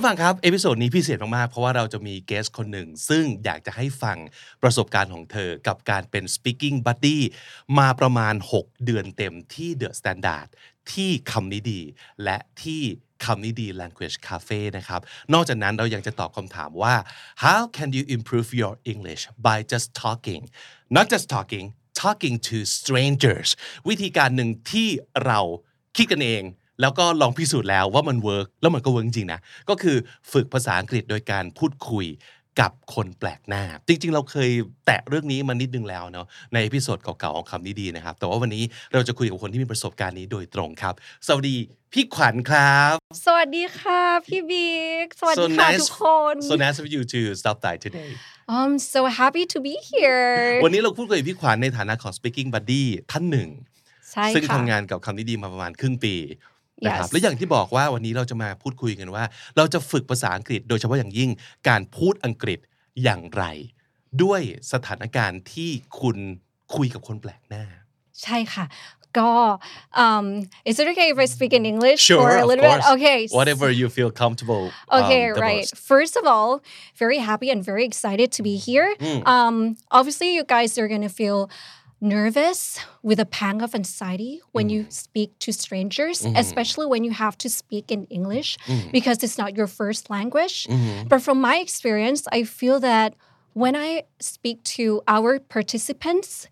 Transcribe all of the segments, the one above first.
ผู้ฟังครับ เอพิโซดนี้พิเศษมาก ๆ เพราะว่าเราจะมีเกสคนหนึ่ง ซึ่งอยากจะให้ฟังประสบการณ์ของเธอกับการเป็น speaking buddy มาประมาณ 6 เดือนเต็มที่ The Standard ที่คำนี้ดี และที่คำนี้ดี Language Cafe นะครับ นอกจากนั้นเรายังจะตอบคำถามว่า how can you improve your English by just talking not just talking talking to strangers วิธีการหนึ่งที่เราคิดกันเอง แล้วก็ลองพิสูจน์แล้วว่ามันเวิร์กแล้วมันก็เวิร์กจริงๆนะก็คือฝึกภาษาอังกฤษโดยการพูดคุยกับคนแปลกหน้า จริง ๆ เราเคยแตะเรื่องนี้มานิดนึงแล้วเนาะในเอพิโซดเก่าๆของคำนี้ดีนะครับ แต่ว่าวันนี้เราจะคุยกับคนที่มีประสบการณ์นี้โดยตรงครับ สวัสดีพี่ขวัญครับ สวัสดีค่ะพี่บิ๊กสวัส so ดีค่ะ nice ทุกคน so nice of you to stop by today I'm so happy to be here วันนี้เราพูดคุยกับพี่ขวัญในฐานะของ speaking buddy ท่านหนึ่งใช่ซึ่งค่ะทำงานกับคำนี้ดีมาประมาณครึ่งปี นะครับ Yes และอย่างที่บอกว่าวันนี้เราจะมาพูดคุยกันว่า เราจะฝึกภาษาอังกฤษ โดยเฉพาะอย่างยิ่งการพูดอังกฤษอย่างไร ด้วยสถานการณ์ที่คุณคุยกับคนแปลกหน้า ใช่ค่ะก็ um is it okay if I speak in English Sure, for a of little course. bit okay whatever you feel comfortable um, Okay, the right. most. First of all, very happy and very excited to be here. Mm. Um, obviously, you guys are gonna feel nervous with a pang of anxiety when you Mm. speak to strangers, Mm-hmm. especially when you have to speak in English because it's not your first language. Mm-hmm. But from my experience, I feel that when I speak to our participants,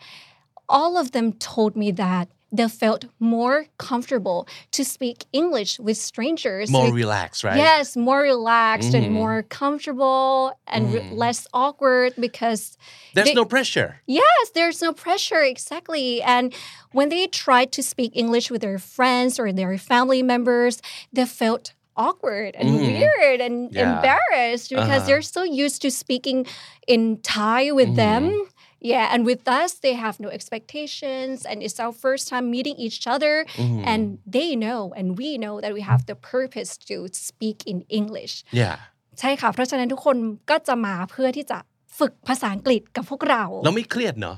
all of them told me that they felt more comfortable to speak English with strangers. more Like, relaxed right Yes, more relaxed Mhm. and more comfortable and re- Mhm. less awkward because there's they- no pressure yes, there's no pressure exactly. And when they tried to speak English with their friends or their family members, they felt awkward and Mhm. weird and Yeah. embarrassed because Uh-huh. they're so used to speaking in Thai with them. Yeah, and with us, they have no expectations, and it's our first time meeting each other. Mhm. And they know, and we know that we have the purpose to speak in English. yeah ใช่ค่ะเพราะฉะนั้นทุกคนก็จะมาเพื่อที่จะฝึกภาษาอังกฤษกับพวกเราเราไม่เครียดเนาะ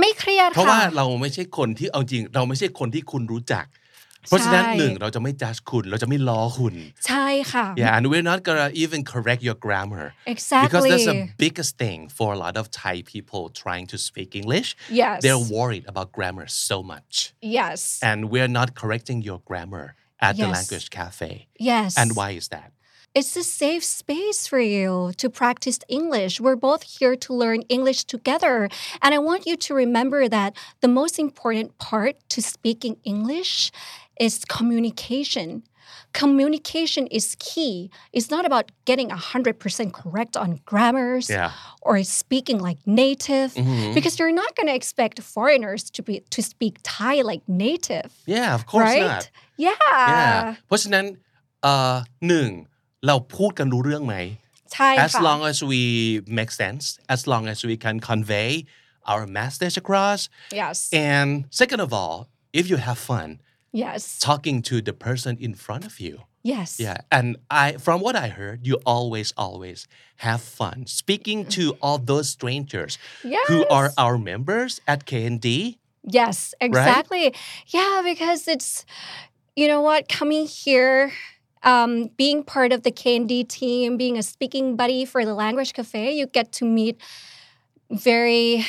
ไม่เครียดเพราะว่าค่ะเราไม่ใช่คนที่เอาจริง เราไม่ใช่คนที่คุณรู้จัก เพราะฉะนั้นใช่หนึ่งเราจะไม่จัดคุณ เราจะไม่ล้อคุณ ใช่ค่ะ Yeah, and we're not gonna even correct your grammar because exactly that's the biggest thing for a lot of Thai people trying to speak English. yes They're worried about grammar so much, yes and we're not correcting your grammar at the Yes. language cafe. yes And why is that? It's a safe space for you to practice English. We're both here to learn English together. And I want you to remember that the most important part to speaking English is communication. Communication is key. It's not about getting 100% correct on grammars Yeah. or speaking like native Mhm. because you're not going to expect foreigners to be to speak Thai like native. Yeah, of course right? not. Yeah. Yeah. เพราะฉะนั้นเอ่อหนึ่ง เราพูดกันรู้เรื่องไหม ใช่ as ค่ะ long as we make sense, as long as we can convey our message across, Yes. and second of all, if you have fun Yes. talking to the person in front of you. Yes. Yeah, and I from what I heard, you always always have fun speaking to all those strangers who are Yes. our members at KND. Yes, exactly. Yeah, because it's, you know what, coming here, um, being part of the KND team, being a speaking buddy for the Language Cafe, you get to meet very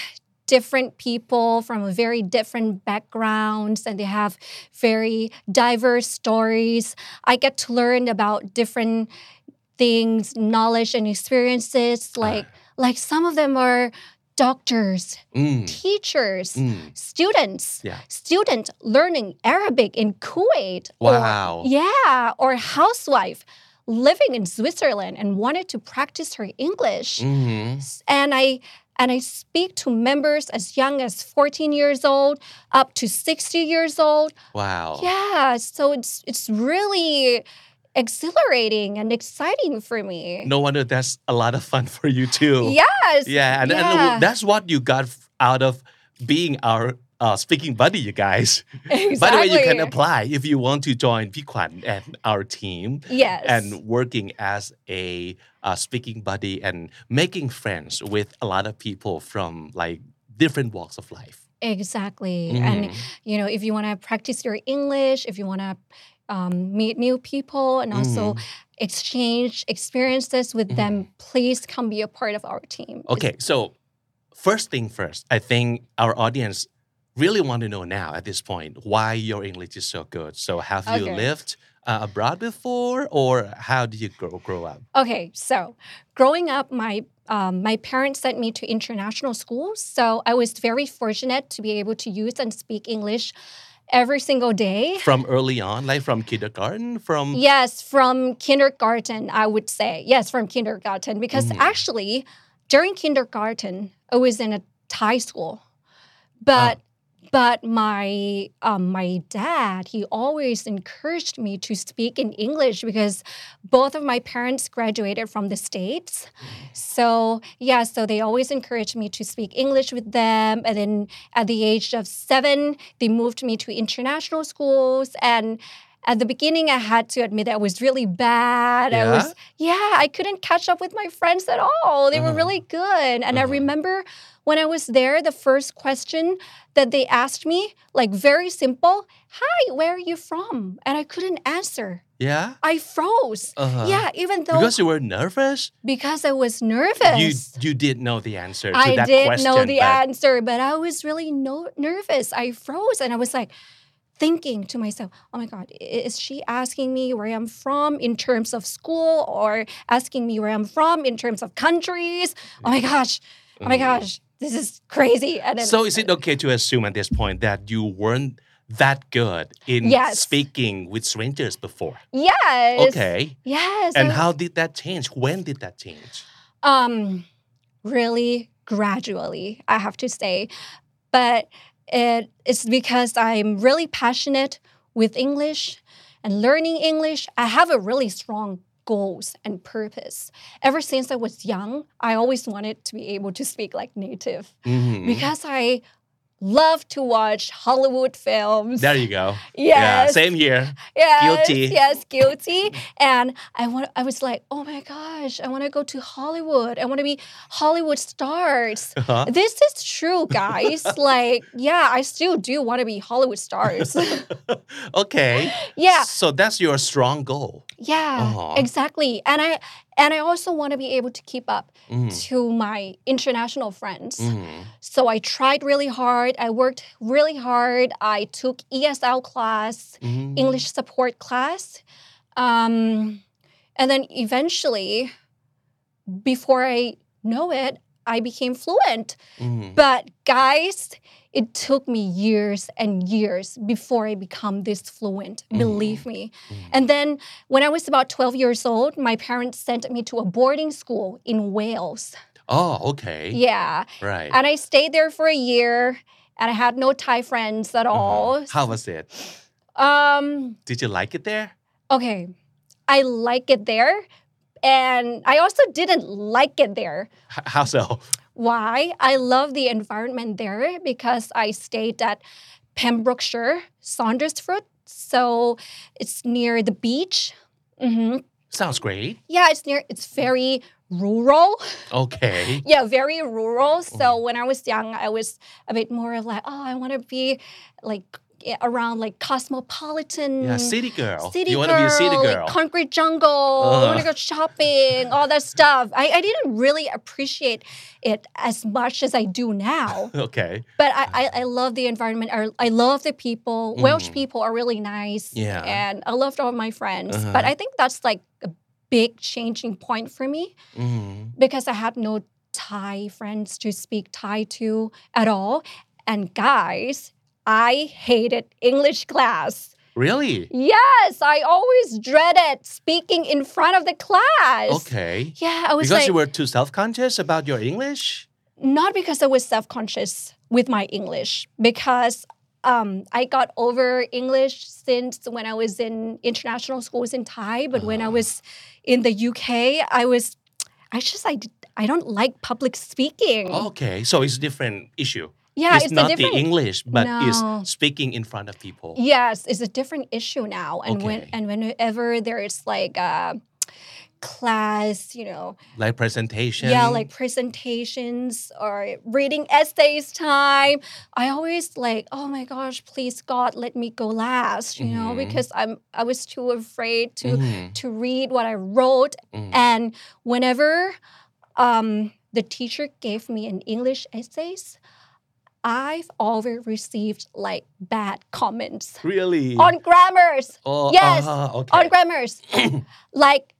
different people from a very different backgrounds and they have very diverse stories. I get to learn about different things, knowledge and experiences. Like like some of them are doctors, Mm, teachers, mm, students, Yeah. student learning Arabic in Kuwait. or- Wow. yeah, or housewife living in Switzerland and wanted to practice her English. mhm. And I and I speak to members as young as 14 years old up to 60 years old. Wow. Yeah, so it's it's really exhilarating and exciting for me. No wonder that's a lot of fun for you too. Yes. Yeah, and, yeah. and that's what you got out of being our uh, speaking buddy, you guys. Exactly. By the way, you can apply if you want to join Pikwan and our team. Yes. And working as a uh, speaking buddy and making friends with a lot of people from like different walks of life. Exactly. Mm-hmm. And, you know, if you want to practice your English, if you want to um, meet new people and also Mm-hmm. exchange experiences with them, please come be a part of our team. It's- Okay, so first thing first, I think our audience really want to know now at this point why your English is so good. So have you lived uh, abroad before, or how did you grow grow up? Okay, so growing up, my um, my parents sent me to international schools, so I was very fortunate to be able to use and speak English every single day. From early on, like from kindergarten, from Yes, from kindergarten, I would say. Yes, from kindergarten. Because mm. actually, during kindergarten, I was in a Thai school. But ah. But my um, my dad, he always encouraged me to speak in English because both of my parents graduated from the States. So yeah, so they always encouraged me to speak English with them. And then at the age of seven, they moved me to international schools and at the beginning i had to admit i was really bad i Yeah? was yeah i couldn't catch up with my friends at all they were Uh-huh. really good and i Uh-huh. remember when i was there the first question that they asked me like very simple hi where are you from and i couldn't answer yeah, i froze Uh-huh. yeah even though because you were nervous. because i was nervous You you did know the answer to I that did question. know the but- answer, but I was really no nervous. I froze and I was like thinking to myself, oh my God, is she asking me where I'm from in terms of school or asking me where I'm from in terms of countries? Oh my gosh, oh my gosh, this is crazy. And. So is it okay to assume at this point that you weren't that good in Yes. speaking with strangers before? yes. Okay. Yes. And I- how did that change? When did that change? Um, really gradually, I have to say, but it, it's because I'm really passionate with English and learning English. I have a really strong goals and purpose. Ever since I was young, I always wanted to be able to speak like native Mhm. because I love to watch Hollywood films. There you go. yes. Yeah, same here. Yes, Guilty. Yes, guilty. and I want I was like, oh my gosh, I want to go to Hollywood. I want to be Hollywood stars. Uh-huh. This is true, guys. like, yeah, I still do want to be Hollywood stars. okay. yeah, So that's your strong goal. yeah, Uh-huh. exactly. And I and I also want to be able to keep up Mhm. to my international friends. Mhm. So I tried really hard. I worked really hard. I took ESL class. Mhm. English support class. Um, and then eventually, before I know it, I became fluent. Mhm. But guys, it took me years and years before I become this fluent. Believe me. And then when I was about 12 years old, my parents sent me to a boarding school in Wales. Oh, okay. Yeah. Right. And I stayed there for a year and I had no Thai friends at all. Uh-huh. How was it? Um, Did you like it there? okay, I like it there. And I also didn't like it there. H- how so? Why? I love the environment there because I stayed at Pembrokeshire, Saundersfoot. So it's near the beach. hmm Sounds great. Yeah, it's near, it's very rural. Okay. Yeah, very rural. So Mm-hmm. when I was young, I was a bit more of like, oh, I want to be like around like cosmopolitan. Yeah, city girl. Mm. City you want to be a city girl, girl. Like concrete jungle. I want to go shopping, all that stuff. I, I didn't really appreciate it as much as I do now. okay. But I, I, I love the environment. I, I love the people. Welsh people are really nice. Mm. Yeah. And I loved all my friends. Uh-huh. But I think that's like a big changing point for me Mhm. because I had no Thai friends to speak Thai to at all. And guys, I hated English class. Really? Yes, I always dreaded speaking in front of the class. Okay. Yeah, I was Because like, you were too self-conscious about your English? not because I was self conscious with my English, because um, I got over English since when I was in international schools in Thai. But when I Ah. was in the UK, I was, I just, I I don't like public speaking. Okay. So it's a different issue. Yeah, it's, it's a not the English, but No. is speaking in front of people. Yes, it's a different issue now. And when and whenever there is like a class, you know, Like presentation. yeah, like presentations or reading essays time, I always like, oh my gosh, please God, let me go last, you know, Mhm. because I'm I was too afraid to Mhm, to read what I wrote. mhm. And whenever um, the teacher gave me an English essays, I've always received like bad comments really. on grammars. oh, yes, uh-huh, okay. On grammars, like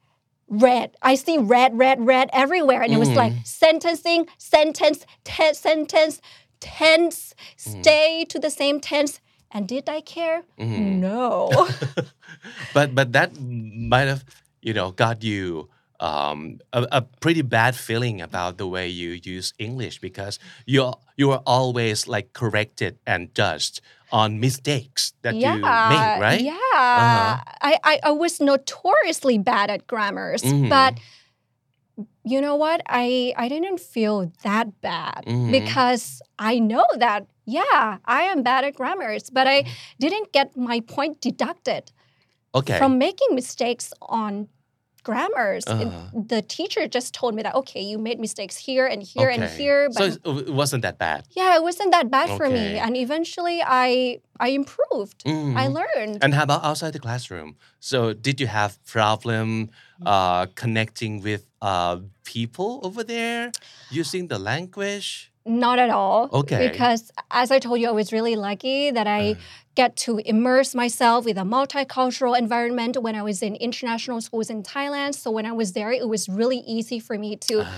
red. I see red, red, red everywhere, and it was like Mm. sentencing, sentence, te- sentence, tense, Mm. stay to the same tense. And did I care? Mhm. No. but but that might have you know got you um, a, a pretty bad feeling about the way you use English because you you are always like corrected and judged on mistakes that yeah, you make, right? Yeah, Uh-huh. I, I I was notoriously bad at grammars, Mhm. but you know what? I I didn't feel that bad Mhm. because I know that yeah, I am bad at grammars, but I didn't get my point deducted Okay. from making mistakes on grammars. Uh-huh. the teacher just told me that okay, you made mistakes here and here and here, but so it wasn't that bad. yeah, it wasn't that bad for me, and eventually I I improved. I Mhm. learned. And how about outside the classroom? So did you have problem uh, connecting with uh, people over there using the language? Not at all. Okay. Because as I told you, I was really lucky that I Uh. get to immerse myself with a multicultural environment when I was in international schools in Thailand. So when I was there, it was really easy for me to Ah,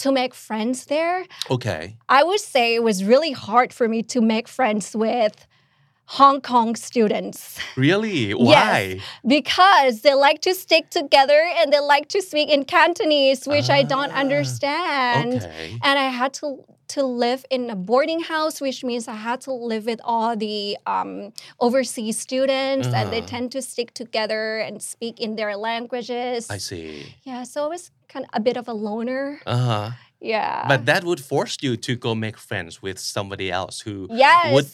to make friends there. okay. I would say it was really hard for me to make friends with Hong Kong students Really? Why? Yes. Because they like to stick together and they like to speak in Cantonese, which I don't Ah, understand. Okay. and I had to to live in a boarding house, which means I had to live with all the um, overseas students, and they Uh-huh. tend to stick together and speak in their languages. I see. Yeah, so I was kind of a bit of a loner. Uh huh. Yeah. But that would force you to go make friends with somebody else who yes, would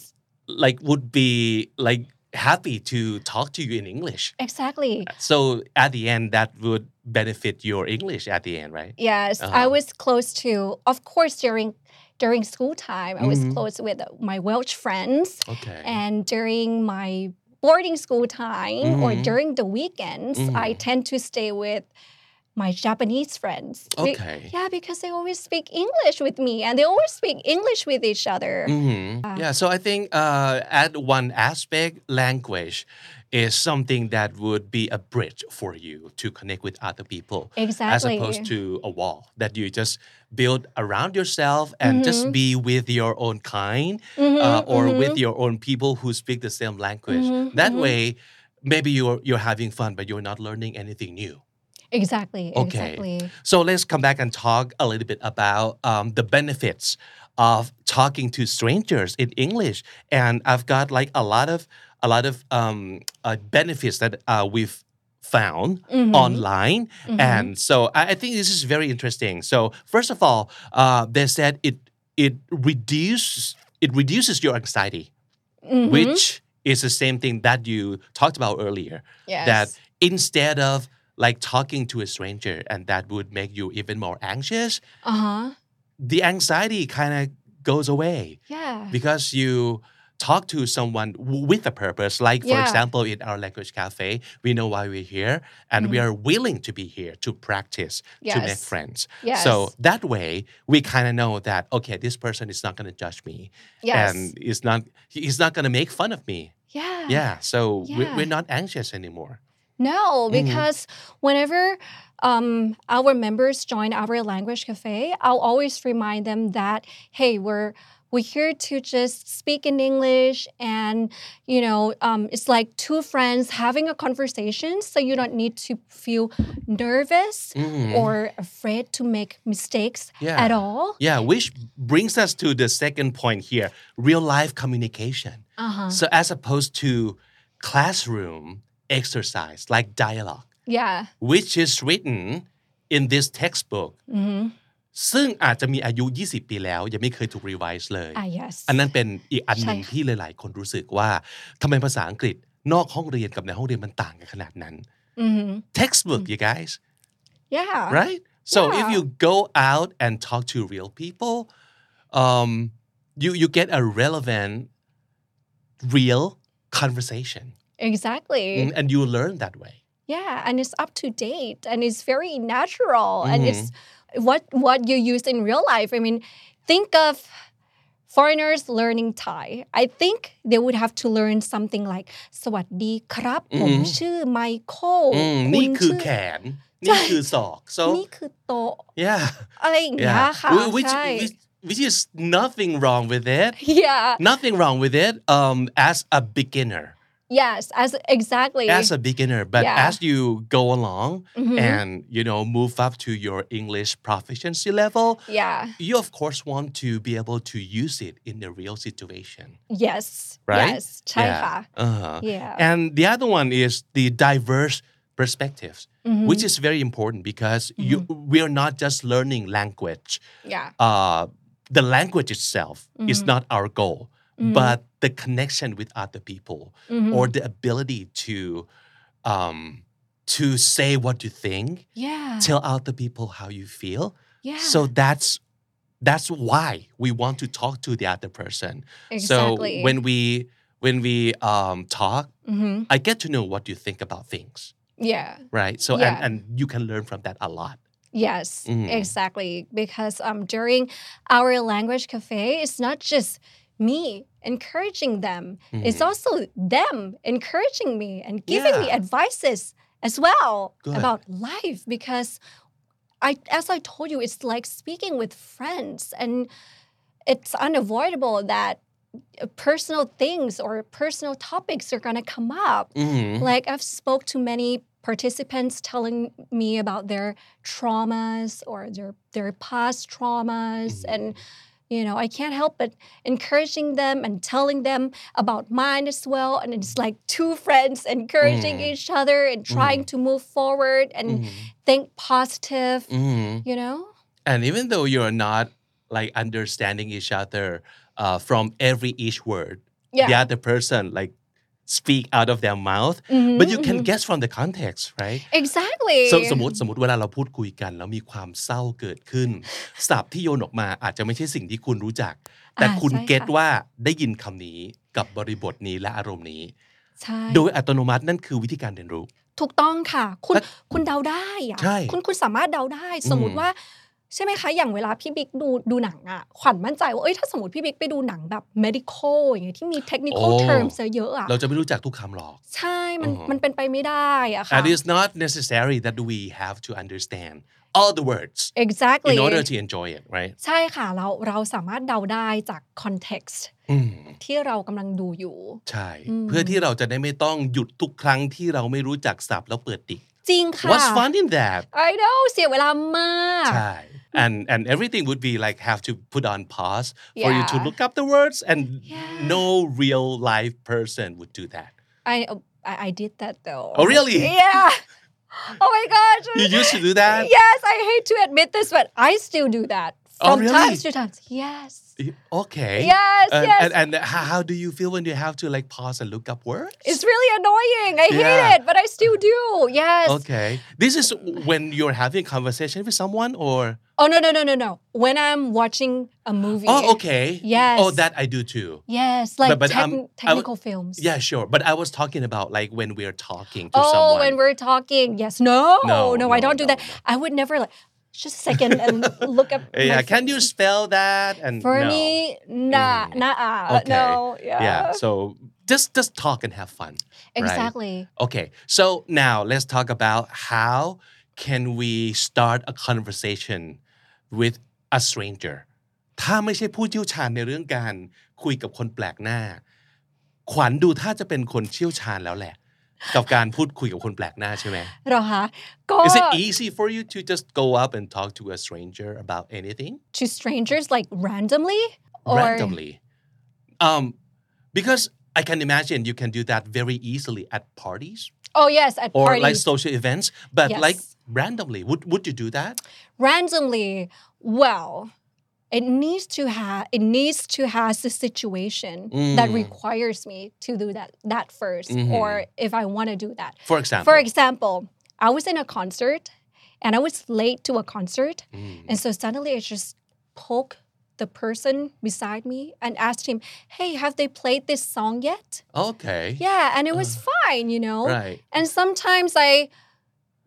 like would be like happy to talk to you in English. exactly. So at the end, that would benefit your English at the end, right? Yes, I Uh-huh. was close to. Of course, during during school time, I was Mhm. close with my Welsh friends. Okay. And during my boarding school time or Mhm. during the weekends, I Mhm. tend to stay with my Japanese friends. Be- yeah, because they always speak English with me and they always speak English with each other. Mhm. Yeah, so I think uh, at one aspect, language is something that would be a bridge for you to connect with other people. As opposed to a wall that you just build around yourself and just be with your own kind Mhm, uh, or mhm. with your own people who speak the same language. Mhm, That mhm. way, maybe you're you're having fun, but you're not learning anything new. Exactly. Okay. Exactly. So let's come back and talk a little bit about um, the benefits of talking to strangers in English. And I've got like a lot of a lot of um, uh, benefits that uh, we've found Mhm. online. Mhm. And so I, I think this is very interesting. So first of all, uh, they said it it reduces it reduces your anxiety, Mhm. which is the same thing that you talked about earlier. yes. That instead of like talking to a stranger and that would make you even more anxious, uh huh. the anxiety kind of goes away Yeah. because you talk to someone w- with a purpose. Like, for Yeah. example, in our language cafe, we know why we're here and we are willing to be here to practice, to make friends. Yes. So that way, we kind of know that, okay, this person is not going to judge me Yes. and is not, he's not going to make fun of me. yeah. Yeah. So We're, Yeah. we're not anxious anymore. No, because whenever um, our members join our language cafe, I'll always remind them that hey, we're we're here to just speak in English, and you know, um, it's like two friends having a conversation, so you don't need to feel nervous Mhm. or afraid to make mistakes Yeah. at all. Yeah, which brings us to the second point here real life communication. Uh huh. So, as opposed to classroom exercise like dialogue, Yeah. which is written in this textbook, hmm ซึ่งอาจจะมีอายุ 20 ปีแล้ว ยังไม่เคยถูก revise เลย Ah, yes. อันนั้นเป็นอีกอันหนึ่งใช่ค่ะที่หลาย ๆ คนรู้สึกว่าทำไมภาษาอังกฤษนอกห้องเรียนกับในห้องเรียนมันต่างกันขนาดนั้น Mhm. textbook you guys Yeah. right so if Yeah. you go out and talk to real people um you you get a relevant real conversation Exactly. Mm, and you learn that way Yeah, and it's up to date and it's very natural and it's Mm-hmm. what what you use in real life. I mean, think of foreigners learning Thai. I think they would have to learn something like สวัสดีครับผม Mhm. ชื่อไมเคิล อืม คุ นี่ ณ คือ ชื่ แขน นี่คือศอก so นี่คือโต๊ะ yeah อะไรอย่างเงี้ย yeah ค่ะ Wh- which, ใช่ which which is nothing wrong with it yeah nothing wrong with it um as a beginner Yes, as exactly as a beginner, but yeah. as you go along mm-hmm. and you know move up to your English proficiency level, yeah, you of course want to be able to use it in the real situation. Yes, right. Yes, yeah. Uh-huh. yeah. And the other one is the diverse perspectives, mm-hmm. which is very important because mm-hmm. you we are not just learning language. Yeah. Uh, the language itself is mm-hmm. not our goal but the connection with other people Mm-hmm. or the ability to um, to say what you think, yeah tell other people how you feel. yeah So that's that's why we want to talk to the other person. Exactly. So when we when we um, talk, Mhm. I get to know what you think about things, yeah right? So Yeah. and and you can learn from that a lot. Yes, Mhm. exactly. Because um, during our language cafe, it's not just me encouraging them, it's also them encouraging me and giving me Mm-hmm. Advices as well Good. about life. Because I, as I told you, it's like speaking with friends, and it's unavoidable that personal things or personal topics are going to come up. Mhm. Like I've spoke to many participants telling me about their traumas or their their past traumas Mhm. and you know I can't help but encouraging them and telling them about mine as well and it's like two friends encouraging Mhm. each other and trying to move forward and Mhm. think positive Mhm. you know And even though you're not like understanding each other uh, from every each word, yeah the other person like speak out of their mouth, Mhm, but you can mhm. guess from the context, right? exactly So สมมติสมมติเวลาเราพูดคุยกัน แล้วมีความเศร้าเกิดขึ้นศัพท์ที่โยนออกมาอาจจะไม่ใช่สิ่งที่คุณรู้จัก แต่อ่าคุณใช่ค่ะเก็ตว่าได้ยินคำนี้กับบริบทนี้และอารมณ์นี้ใช่โดยอัตโนมัตินั่นคือวิธีการเรียนรู้ ถูกต้องค่ะ คุณและคุณเดาได้อะใช่คุณคุณสามารถเดาได้ สมมติอืมว่า ใช่ไหมคะ อย่างเวลาพี่บิ๊กดูดูหนังอะขวัญมั่นใจว่า เอ้ยถ้าสมมติพี่บิ๊กไปดูหนังแบบ medical อย่างเงี้ยที่มี technical โอ้ terms เยอะๆอะเราจะไม่รู้จักทุกคำหรอก ใช่ มันอือฮึมันเป็นไปไม่ได้อะค่ะ and it's not necessary that we have to understand all the words exactly in order to enjoy it right ใช่ค่ะ เราเราสามารถเดาได้จาก context อืมที่เรากำลังดูอยู่ ใช่อืมเพื่อที่เราจะได้ไม่ต้องหยุดทุกครั้งที่เราไม่รู้จักศัพท์แล้วเปิดดิกจริงค่ะ What's fun in that I know เสียเวลามาก ใช่ and and everything would be like have to put on pause for you to look up the words and Yeah. no real live person would do that I oh, I, I did that though Oh, really? yeah oh my gosh you used to do that Yes, I hate to admit this, but I still do that Oh, from really? times to times. Yes. okay Yes, and, yes. and, and how, how do you feel when you have to like pause and look up words It's really annoying. I hate it, but I still do. Yes. okay this is when you're having a conversation with someone or Oh no no no no no. When I'm watching a movie. oh okay Yes. oh that I do too Yes, like But- but, um, w- technical films. Yeah, sure. But I was talking about like when we're talking to Oh, someone. when we're talking, yes, no, No, no, I don't do no, that. I would never like just a second and look up. Yeah, can you spell that? And For no. me, nah, Mm. nah, Okay. no, yeah, yeah. So just just talk and have fun. exactly. Okay. So now let's talk about how can we start a conversation with a stranger. ถ้าไม่ใช่ผู้เชี่ยวชาญในเรื่องการคุยกับคนแปลกหน้า ขวัญดูถ้าจะเป็นคนเชี่ยวชาญแล้วแหละ กับการพูดคุยกับคนแปลกหน้าใช่ไหมเหรอคะก็ Is it easy for you to just go up and talk to a stranger about anything to strangers like randomly or randomly? Um, because I can imagine you can do that very easily at parties oh yes at or parties like social events, but Yes. like randomly, would would you do that? randomly Well, it needs to have it needs to has the situation that Mm. requires me to do that that 1st Mhm. or if I want to do that. For example. For example, I was in a concert and I was late to a concert Mm. and so suddenly I just poke the person beside me and asked him, "Hey, have they played this song yet?" Okay. Yeah, and it was fine, you know. Right. And sometimes I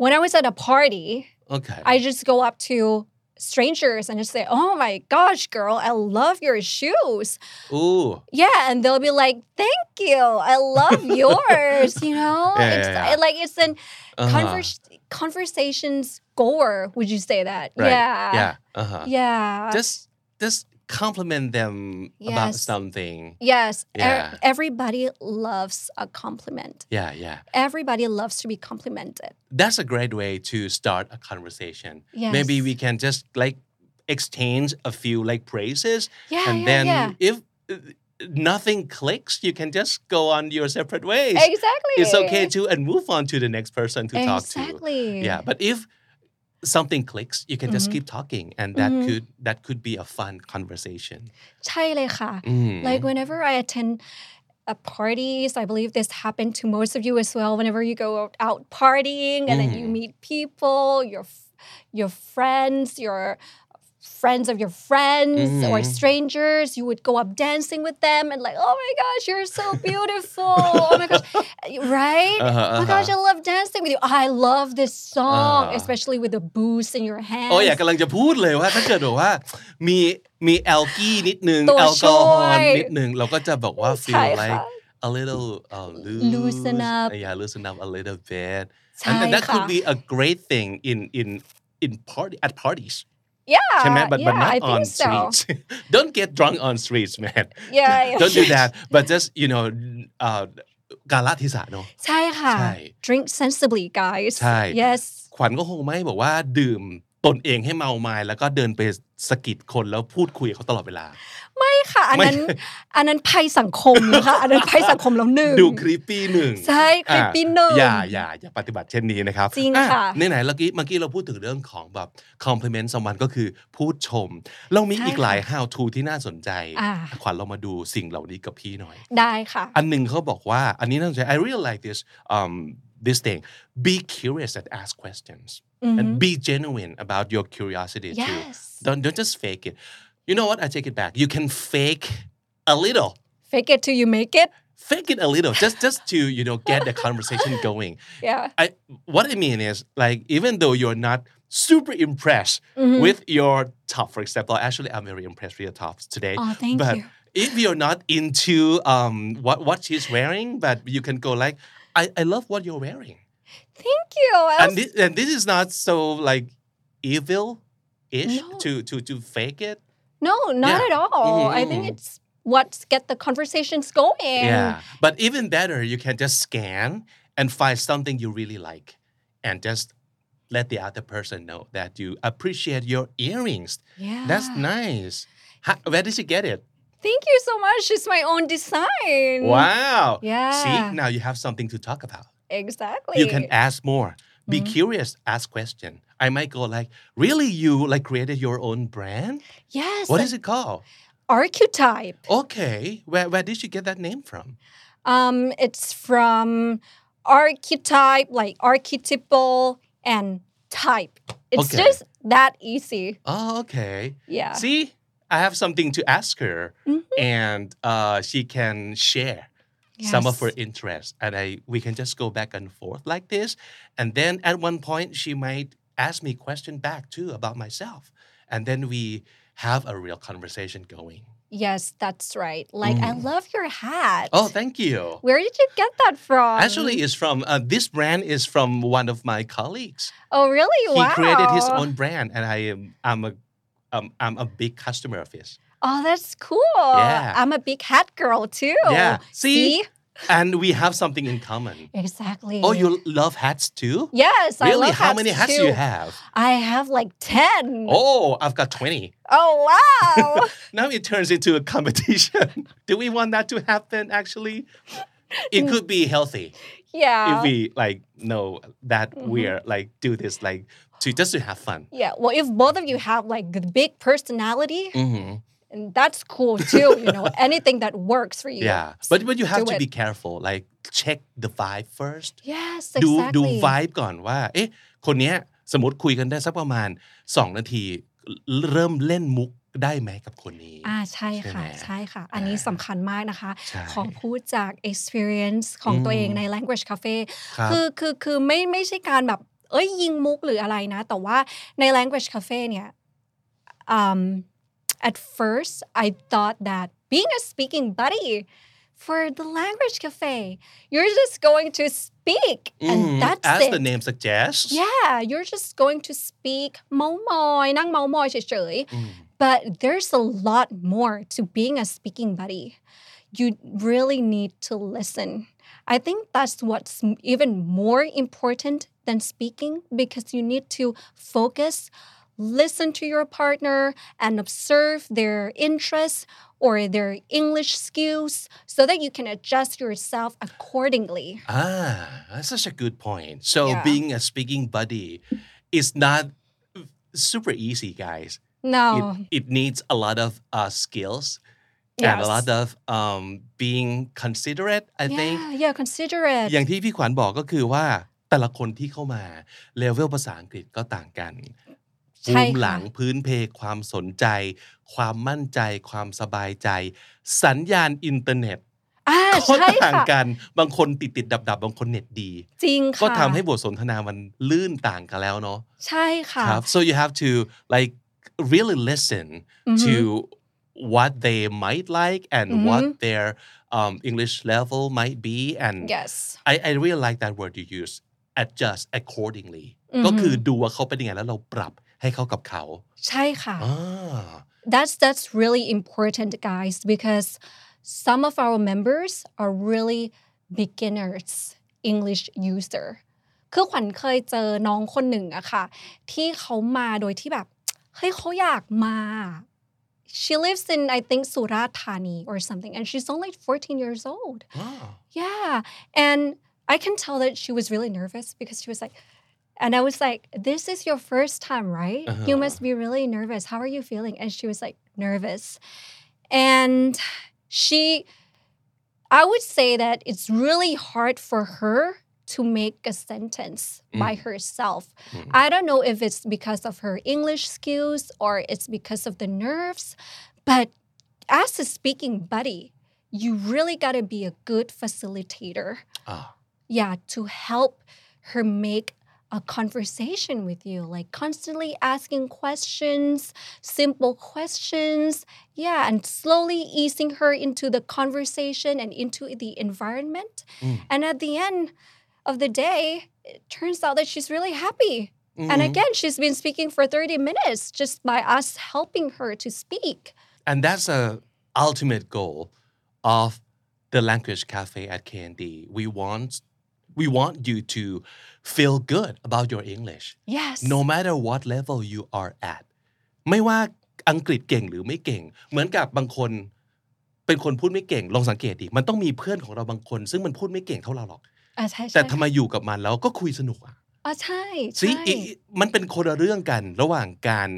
when I was at a party, Okay. I just go up to strangers and just say, "Oh my gosh, girl, I love your shoes." Ooh. Yeah, and they'll be like, "Thank you, I love yours." you know, Yeah, it's yeah, yeah. like it's an Uh-huh. convers- conversations gore, Would you say that? Right. Yeah, Yeah. Uh-huh. yeah. Just just compliment them about something. yes, e- Yeah. everybody loves a compliment. Yeah, yeah. Everybody loves to be complimented. That's a great way to start a conversation. Yes. Maybe we can just like exchange a few like praises Yeah, and yeah, then yeah. if uh, nothing clicks, you can just go on your separate ways. Exactly. It's okay to and move on to the next person to talk to. Exactly. Yeah, but if something clicks, you can just Mhm. keep talking and that Mhm. could that could be a fun conversation. ใช่เลยค่ะ Mm. Like whenever I attend uh, parties, I believe this happened to most of you as well. Whenever you go out, out partying and then you Mm. meet people, your f- your friends, your friends of your friends or Mhm. strangers, you would go up dancing with them and like, oh my gosh, you're so beautiful. oh my gosh, right? Uh-huh, Oh my gosh, uh-huh. I love dancing with you. I love this song, Uh. especially with the boost in your hands. โอ้ยอยากกำลังจะพูดเลยว่าถ้าเกิดแบบว่ามีมีแอลกี้นิดนึง ตัว แอลกอฮอล์ ช่วย นิดนึงเราก็จะบอกว่า ใช่ feel ค่ะ like a little uh, loose Loosen up. yeah loosen up a little bit ใช่ and then that could ค่ะ be a great thing in in in party at parties Yeah, ใช่ไหม but but yeah, not I on think so. streets don't get drunk on streets man Yeah, yeah. don't do that but just you know uh กาลเทศะเนอะใช่ค่ะใช่ drink sensibly guys ใช่ yes ขวัญก็คงไม่บอกว่าดื่มตนเองให้เมาไม้แล้วก็เดินไปสะกิดคนแล้วพูดคุยกับเขาตลอดเวลา ไม่ค่ะ อันนั้น อันนั้นภัยสังคมนะคะอันนั้นภัยสังคมแล้วหนึ่งดูครีปปี้หนึ่งใช่ creepy อะหนึ่งอย่าอย่าอย่าปฏิบัติเช่นนี้นะครับจริงอ่ค่ะไหนไหนๆเมื่อกี้เมื่อกี้เราพูดถึงเรื่องของแบบ compliment someone ก็คือพูดชม เรามีใช่อีกหลายค่ะ how to ที่น่าสนใจอ่าขวัญเรามาดูสิ่งเหล่านี้กับพี่หน่อย ได้ค่ะ อันหนึ่งเขาบอกว่าอันนี้น่าสนใจ I really like this um this thing be curious and ask questions and be genuine about your curiosity too yes don't don't just fake it you know what? I take it back. You can fake a little. Fake it till you make it? Fake it a little just just to you know get the conversation going. Yeah. I what I mean is like even though you're not super impressed Mm-hmm. with your top for example actually I'm very impressed with your tops today. Oh, thank but you. if you're not into um what what she's wearing but you can go like I, I love what you're wearing. Thank you. I and this, and this is not so like evil ish No. to to to fake it no not Yeah. at all I think Mhm. it's what's get the conversations going Yeah. But even better, you can just scan and find something you really like and just let the other person know that you appreciate your earrings. yeah That's nice. How, where did you get it? thank you so much it's my own design Wow. Yeah. See, now you have something to talk about. exactly You can ask more. Be curious, ask question. I might go like, really, you like created your own brand? yes What is it called? archetype Okay. Where, where did you get that name from? Um, it's from archetype, like archetypal and type. It's Okay. just that easy. Oh, okay. Yeah. See, I have something to ask her, and uh, she can share some of her interests, and I we can just go back and forth like this, and then at one point she might ask me question back too about myself, and then we have a real conversation going. Yes, that's right. Like, I love your hat. Mm. Oh, thank you. Where did you get that from? Actually, it's from uh, this brand is from one of my colleagues. oh, really? He wow. created his own brand, and I am I'm a um, I'm a big customer of his. Oh, that's cool. Yeah. I'm a big hat girl too. Yeah. See? And we have something in common. Exactly. Oh, you love hats too? Yes, I Really? love How hats many hats too. do you have? I have like 10. Oh, I've got 20. Oh, wow. Now it turns into a competition. do we want that to happen actually? it could be healthy yeah if we like know that Mm-hmm. we're like do this like to just to have fun yeah well if both of you have like the big personality Mhm. And that's cool too you know anything that works for you yeah but but you have do to it. be careful like check the vibe first yes ดูดู exactly vibe ก่อนว่าเอ๊ะคนเนี้ยสมมติคุยกันได้สักประมาณ 2 นาที เริ่มเล่นมุกได้ไหมกับคนนี้ อ่าใช่ค่ะใช่ไหมใช่ค่ะ อันนี้สำคัญมากนะคะใช่ขอพูดจาก experience ของตัวเองใน language cafe ครับคือคือคือไม่ไม่ใช่การแบบ เอ้ยยิงมุกหรืออะไรนะ แต่ว่าใน language cafe เนี่ย um, at first I thought that being a speaking buddy for the language cafe you're just going to speak and Mhm. that's as it the name suggests yeah you're just going to speak เมามอยนั่งเมามอยเฉยๆ อืม but there's a lot more to being a speaking buddy. You really need to listen. I think that's what's m- even more important than speaking because you need to focus, listen to your partner, and observe their interests or their English skills so that you can adjust yourself accordingly. Ah, that's such a good point. So Yeah. being a speaking buddy is not super easy, guys. No. It, it needs a lot of uh, skills and a Yes. lot of um, being considerate, I think. yeah, yeah, consider it. อย่างที่พี่ขวัญบอกก็คือว่าแต่ละคนที่เข้ามาเลเวลภาษาอังกฤษก็ต่างกัน ใช่ ภูมิหลังค่ะพื้นเพความสนใจ ความมั่นใจ ความสบายใจ สัญญาณอินเทอร์เน็ตอ่าก็ใช่ต่างค่ะกัน บางคนติดติดดับดับๆบางคนเน็ตดี จริงค่ะ ก็ทำให้บทสนทนามันลื่นต่างกันแล้วเนาะ ใช่ค่ะครับ so you have to like really listen Mm-hmm. to what they might like and Mm-hmm. what their um, English level might be and yes I I really like that word you use adjust accordingly อือฮึก็คือดูว่าเขาเป็นยังไงแล้วเราปรับ ให้เข้ากับเขา ใช่ค่ะอ่า that's that's really important guys because some of our members are really beginners English user คือขวัญเคยเจอน้องคนหนึ่งอะค่ะ ที่เขามาโดยที่แบบเฮ้ยเขาอยากมา she lives in I think Surat Thani or something and she's only 14 years old อ่า yeah. And I can tell that she was really nervous because she was like, and I was like, this is your first time, right? You uh-huh. must be really nervous. How are you feeling? And she was like, nervous. And she, I would say that it's really hard for her to make a sentence mm. by herself. Mm. I don't know if it's because of her English skills or it's because of the nerves, but as a speaking buddy, you really got to be a good facilitator. อ่า Yeah, to help her make a conversation with you, like constantly asking questions, simple questions. Yeah, and slowly easing her into the conversation and into the environment. Mm. And at the end of the day, it turns out that she's really happy. And mm-hmm. again, she's been speaking for 30 minutes just by us helping her to speak. and that's a ultimate goal of the language cafe at KND we want we want you to feel good about your English Yes. no matter what level you are at ไม่ว่าอังกฤษเก่งหรือไม่เก่ง เหมือนกับบางคนเป็นคนพูดไม่เก่งลองสังเกตดิมันต้องมีเพื่อนของเราบางคน ซึ่งมันพูดไม่เก่งเท่าเราหรอกอะใช่แต่ใช่ทำไมอยู่กับมันแล้วก็คุยสนุกอะอะใช่ใช่สิอีมันเป็นคนละเรื่องกันระหว่างการ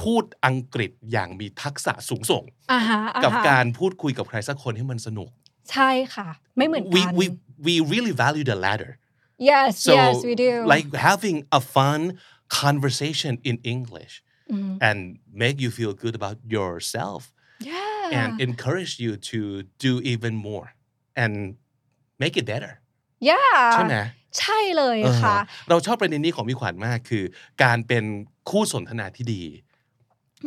พูดอังกฤษอย่างมีทักษะสูงส่งอ่าฮะอ่ากับฮะการพูดคุยกับใครสักคนให้มันสนุก ใช่ค่ะ ไม่เหมือน we กัน we we really value the latter yes so yes we do like having a fun conversation in English Mm-hmm. and make you feel good about yourself yeah and encourage you to do even more and make it better yeah ใช่ไหม ใช่เลย เออ ค่ะ เราชอบประเด็นนี้ของพี่ขวัญมากคือ การเป็นคู่สนทนาที่ดี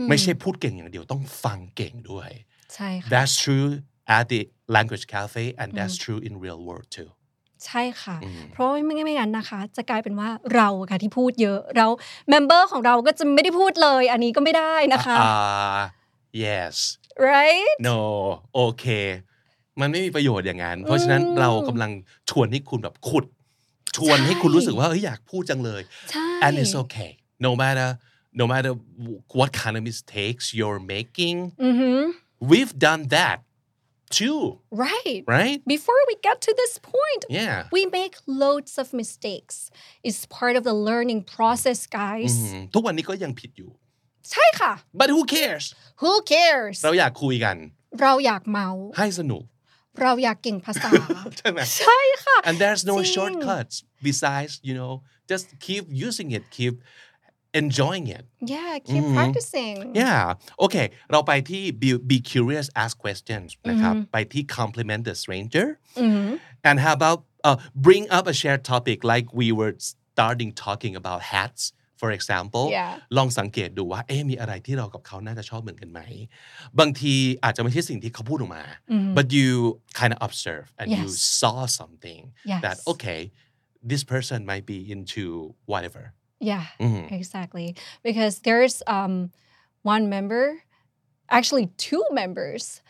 ไม่ใช่พูดเก่งอย่างเดียวต้องฟังเก่งด้วย ใช่ค่ะ That's true at the language cafe and that's true in real world too ใช่ค่ะ เพราะไม่ไม่งั้นนะคะ จะกลายเป็นว่าเราค่ะที่พูดเยอะ เราเมมเบอร์ของเราก็จะไม่ได้พูดเลย อันนี้ก็ไม่ได้นะคะอ่า yes right no โอเคมันไม่มีประโยชน์อย่างนั้น เพราะฉะนั้นเรากำลังชวนให้คุณแบบขุด ชวนให้คุณรู้สึกว่าเฮ้ยอยากพูดจังเลยใช่ and it's okay no matter no matter what kind of mistakes you're making อือหือ we've done that too Right. right Before we get to this point, yeah we make loads of mistakes. It's part of the learning process, guys. อืมทุกวันนี้ก็ยังผิดอยู่ ใช่ค่ะ but who cares Who cares เราอยากคุยกัน เราอยากเมา ให้สนุก เราอยากเก่งภาษา ใช่ไหม ใช่ค่ะ and there's no จริง shortcuts besides you know just keep using it keep enjoying it Yeah, keep Mhm. practicing. yeah โอเค เราไปที่ be, be curious ask questions นะครับ ไปที่ compliment the stranger Mhm. and how about uh, bring up a shared topic like we were starting talking about hats for example Yeah. ลองสังเกตดูว่า เอ๊ะมีอะไรที่เรากับเขาน่าจะชอบเหมือนกันไหม บางทีอาจจะไม่ใช่สิ่งที่เขาพูดออกมา but you kind of observe and you Yes. saw something Yes. that okay this person might be into whatever Yeah, Mhm. exactly. Because there's um one member, actually two members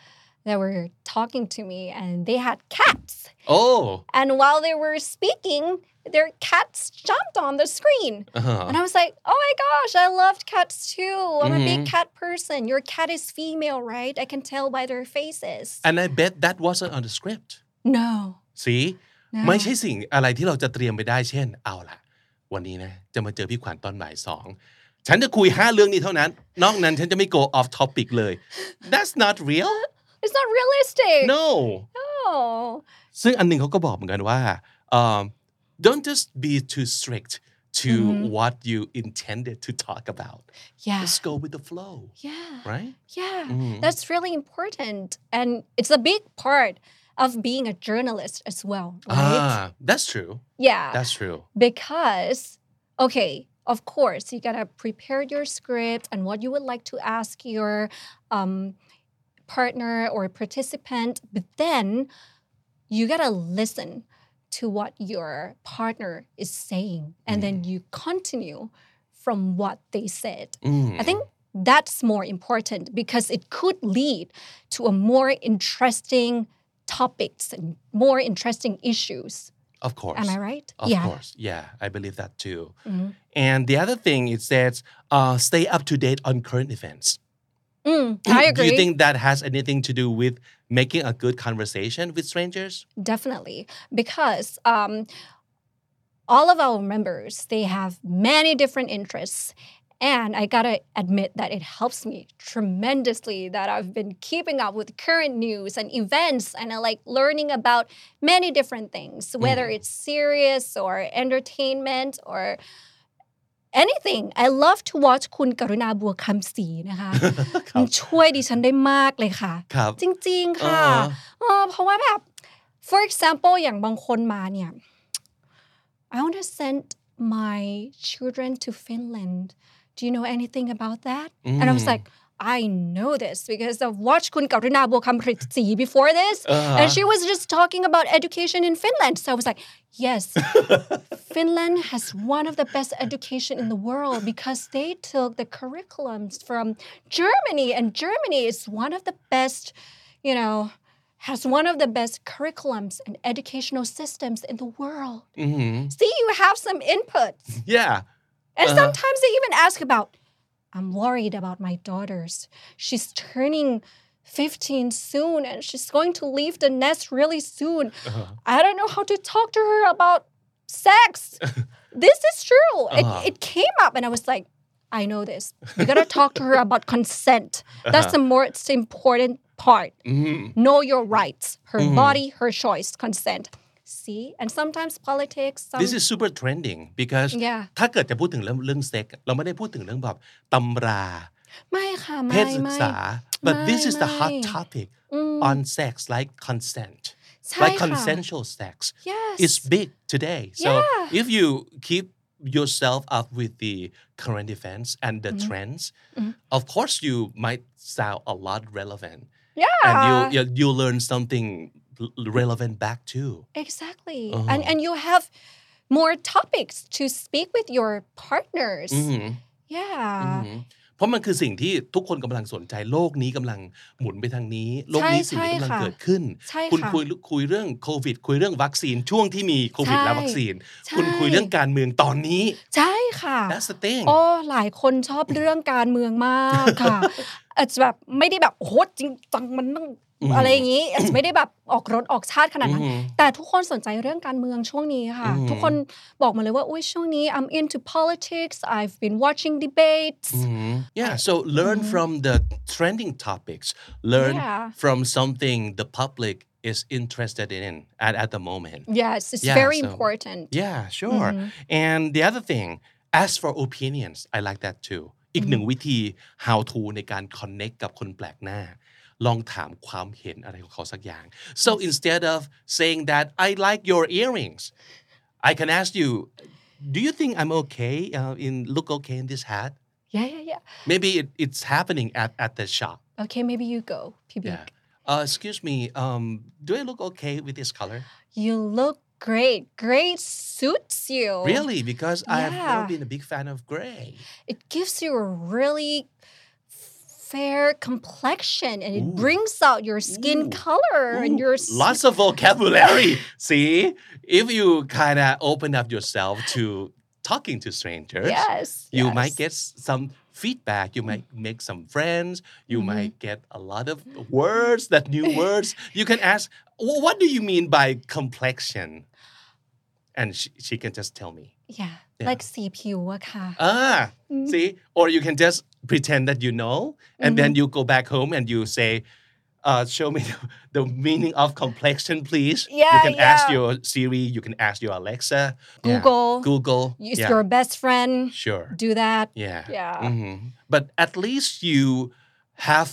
that were talking to me and they had cats. oh And while they were speaking, their cats jumped on the screen. uh-huh. And I was like, oh my gosh, I loved cats too. I'm a big Mhm. cat person. Your cat is female, right? I can tell by their faces. and I bet that wasn't on the script no. see no. ไม่ใช่สิ่งอะไรที่เราจะเตรียมไปได้ เช่น เอาล่ะ วันนี้นะ จะมาเจอพี่ขวัญตอนบ่ายสองฉันจะคุยห้าเรื่องนี้เท่านั้น นอกนั้นฉันจะไม่ go off topic เลย that's not real It's not realistic. no No. ซึ่งอันหนึ่งเขาก็บอกเหมือนกันว่า um, don't just be too strict to what you intended to talk about Yeah. just go with the flow Yeah. right Yeah, Mhm. that's really important. And it's a big part of being a journalist as well, right? ah that's true yeah. that's true because, okay, of course, you gotta prepare your script and what you would like to ask your um, partner or participant, but then you gotta listen to what your partner is saying and then you continue from what they said. อืม I think that's more important because it could lead to a more interesting topics and more interesting issues. of course Am I right? Of yeah. course, yeah, I believe that too. Mhm. And the other thing it says, uh, stay up to date on current events. Mm, I Do you think that has anything to do with making a good conversation with strangers? Definitely. Because um, all of our members, they have many different interests. And I gotta admit that it helps me tremendously that I've been keeping up with current news and events and I like learning about many different things, whether it's serious or entertainment or anything. I love to watch คุณกรุณาบัวคำศรีนะคะ มันช่วยดิฉันได้มากเลยค่ะ ครับ จริง ๆ ค่ะ อ่า เออเพราะว่าแบบ for example อย่างบางคนมาเนี่ย I want to send my children to Finland do you know anything about that? Mm. And I was mm. like, I know this because I've watched Kun Karuna Buakamsri before this. Uh-huh. And she was just talking about education in Finland. So I was like, yes, Finland has one of the best education in the world because they took the curriculums from Germany. And Germany is one of the best, you know, has one of the best curriculums and educational systems in the world. Mm-hmm. See, you have some inputs. Yeah and Uh-huh. sometimes they even ask about I'm worried about my daughters she's turning 15 soon and she's going to leave the nest really soon Uh-huh. I don't know how to talk to her about sex. this is true. Uh-huh. It, it came up, and I was like, I know this. You gotta talk to her about consent. That's the most important part. Mhm. Know your rights, her Mhm. body, her choice, consent See? And sometimes politics, some, This is super trending because Yeah. ถ้าเกิดจะพูดถึงเรื่องเรื่องเซ็กเราไม่ได้พูดถึงเรื่องแบบตำรา ไม่ค่ะ เพ ไม่ ศศึก ไม่ ษา but ไม่ this is the hot ไม่ topic อืม on sex like consent ใช่ like ค่ะ consensual sex Yes. is big today. So Yeah. if you keep yourself up with the current events and the Mm-hmm. trends, of course you might sound a lot relevant, yeah. and you you you learn something l- relevant back too. Exactly. Uh-huh. And and you have more topics to speak with your partners. อืม Yeah. อืมเพราะมันคือสิ่งที่ทุกคนกำลังสนใจโลกนี้กำลังหมุนไปทางนี้ โลกนี้ใช่สิ่งนี้กำลังใช่ค่ะเกิดขึ้นใช่คุณค่ะคุยคุยเรื่องโควิด คุยเรื่องวัคซีนช่วงที่มีโควิดใช่และวัคซีนใช่คุณคุยเรื่องการเมืองตอนนี้ ใช่ค่ะ that's the thing โอ้หลายคนชอบเรื่องการเมืองมากค่ะอาจจะแบบไม่ได้แบบโอ้โหจริงจังมันต้อง อืมอะไรอย่างนี้อาจจะไม่ได้แบบออกรถออกชาติขนาดนั้นอืมแต่ทุกคนสนใจเรื่องการเมืองช่วงนี้ค่ะอืมทุกคนบอกมาเลยว่าอุ้ยช่วงนี้ I'm into politics I've been watching debates Mhm. Yeah, so learn from the trending topics. Learn Yeah. from something the public is interested in at, at the moment. yes it's Yeah, very so- important Yeah, sure. And the other thing, ask for opinions. I like that too. อีกหนึ่งวิธี how to ในการ connect กับคนแปลกหน้า ลองถามความเห็นอะไรของเขาสักอย่าง so instead of saying that I like your earrings I can ask you do you think I'm okay uh, in look okay in this hat yeah yeah yeah maybe it, it's happening at, at the shop okay maybe you go พี่บิ๊ก yeah uh, excuse me um, do I look okay with this color you look great great suits you really because I've never Yeah. been a big fan of gray it gives you a really fair complexion and it Ooh. brings out your skin Ooh. color and your lots of vocabulary. See, if you kind of open up yourself to talking to strangers, yes you yes. might get some feedback. You might make some friends. You Mm-hmm. might get a lot of words, that new words. You can ask, "What do you mean by complexion?" And she, she can just tell me. Yeah like สีผิวอะค่ะ Ah, Mm-hmm. see, or you can just pretend that you know, and then you go back home and you say, uh, "Show me the, the meaning of complexion, please." you Yeah, can ask yeah. your Siri, you can ask your Alexa, Yeah. Google. Google, Is yeah, your best friend sure, do that yeah, Yeah. Mhm. But at least you have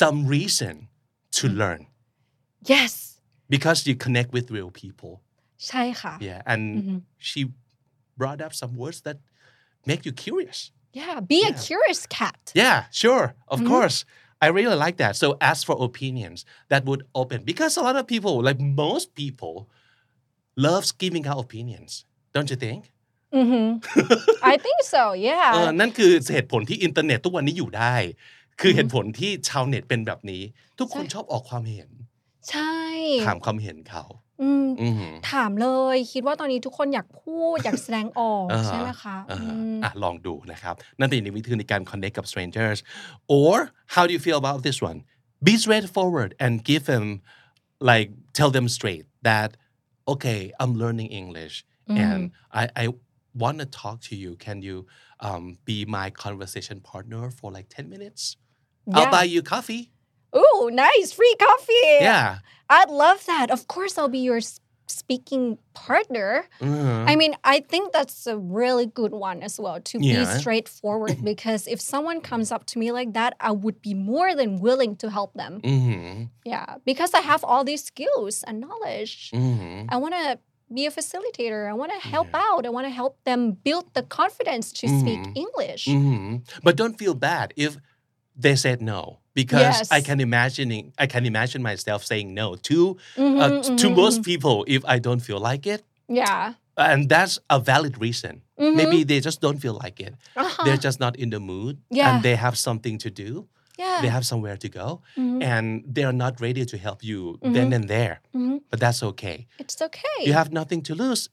some reason to Mm. learn yes because you connect with real people. ใช่ค่ะ Yeah, and Mhm. she brought up some words that make you curious. yeah be a Yeah. curious cat Yeah, sure. Of Mm-hmm. course. I really like that. So ask for opinions that would open because a lot of people, like most people, loves giving out opinions. Don't you think? hmm I think so เออ yeah นั่นคือเหตุผลที่อินเทอร์เน็ตทุกวันนี้อยู่ได้ คือเหตุผลที่ชาวเน็ตเป็นแบบนี้ ทุกคน ใช่ ชอบออกความเห็น ใช่ ถามความเห็นเขา อืมอือหือถามเลยคิดว่าตอนนี้ทุกคนอยากพูด อยากแสดงออกอ่าฮะใช่ไหมคะอ่าอืฮะมอะลองดูนะครับนั่นเป็นอีกหนึ่งวิธีในการ connect กับ strangers or how do you feel about this one be straightforward and give them like tell them straight that okay I'm learning English and I I want to talk to you can you um, be my conversation partner for like 10 minutes I'll Yeah. buy you coffee Ooh, nice free coffee. Yeah. I'd love that. Of course, I'll be your speaking partner. Mm-hmm. I mean, I think that's a really good one as well to yeah. be straightforward because if someone comes up to me like that, I would be more than willing to help them. Mm-hmm. Yeah, because I have all these skills and knowledge. Mm-hmm. I want to be a facilitator. I want to help yeah. out. I want to help them build the confidence to speak mm-hmm. English. Mm-hmm. But don't feel bad if they said no because I can imagine I can imagine myself saying no to Mhm, uh, t- to most people if I don't feel like it Yeah. and that's a valid reason Mhm. maybe they just don't feel like it Uh-huh. they're just not in the mood Yeah. and they have something to do Yeah. they have somewhere to go Mhm. and they are not ready to help you then and there but that's okay It's okay. you have nothing to lose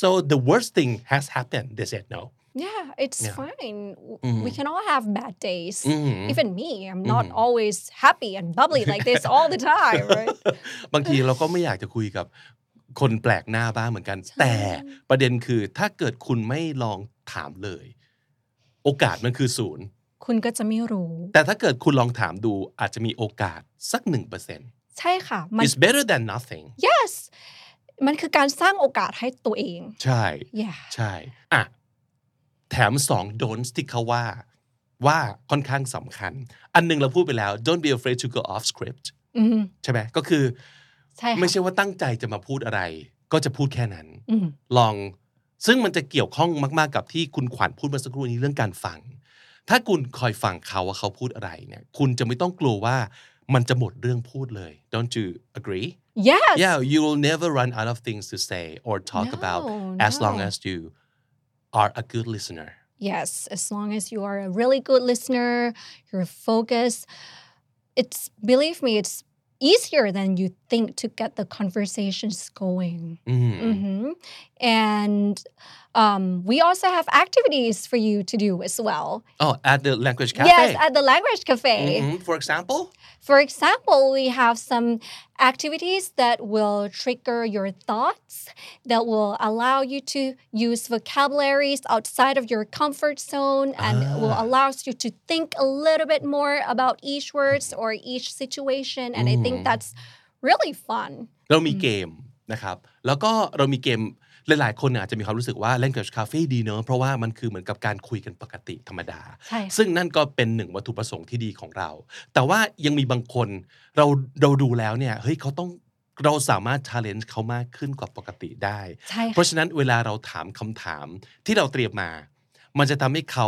so the worst thing has happened they said no Yeah, it's Yeah. fine. W- Mhm. We can all have bad days. Mhm. Even me, I'm not Mhm. always happy and bubbly like this all the time, right? บางทีเราก็ไม่อยากจะคุยกับคนแปลกหน้าบ้างเหมือนกัน แต่ประเด็นคือถ้าเกิดคุณไม่ลองถามเลย โอกาสมันคือศูนย์คุณก็จะไม่รู้ แต่ถ้าเกิดคุณลองถามดูอาจจะมีโอกาสสักหนึ่งเปอร์เซ็นต์ใช่ค่ะมัน it's better than nothing yes มันคือการสร้างโอกาสให้ตัวเอง ใช่ yeah ใช่อะ แถมสอง don'ts ที่เขาว่า ว่าค่อนข้างสำคัญ อันหนึงเราพูดไปแล้ว don't be afraid to go off script อืมใช่ไหมก็คือใช่ค่ะไม่ใช่ว่าตั้งใจจะมาพูดอะไร ก็จะพูดแค่นั้นอืมลองซึ่งมันจะเกี่ยวข้องมาก ๆ กับที่คุณขวัญพูดเมื่อสักครู่นี้เรื่องการฟัง ถ้าคุณคอยฟังเขาว่าเขาพูดอะไรเนี่ย คุณจะไม่ต้องกลัวว่ามันจะหมดเรื่องพูดเลย don't you agree yes yeah you will never run out of things to say or talk No, about as long no. as you are a good listener. Yes as long as you are a really good listener you're focused it's believe me it's easier than you think to get the conversations going. อืม hmm And um, we also have activities for you to do as well. oh at the language cafe Yes, at the language cafe. Mhm. for example For example, we have some activities that will trigger your thoughts, that will allow you to use vocabularies outside of your comfort zone and will Ah. allow you to think a little bit more about each words or each situation. And I think Mm. that's really fun. เรามีเกมนะครับ แล้วก็เรามีเกม หลายๆ คนเนี่ยอาจจะมีความรู้สึกว่า language cafe ดีเนอะเพราะว่ามันคือเหมือนกับการคุยกันปกติธรรมดาใช่ค่ะซึ่งนั่นก็เป็นหนึ่งวัตถุประสงค์ที่ดีของเรา แต่ว่ายังมีบางคนเราเราดูแล้วเนี่ยเฮ้ยเขาต้องเราสามารถ challenge เขามากขึ้นกว่าปกติได้ใช่เพค่ะราะฉะนั้นเวลาเราถามคำถามที่เราเตรียมมา มันจะทำให้เขา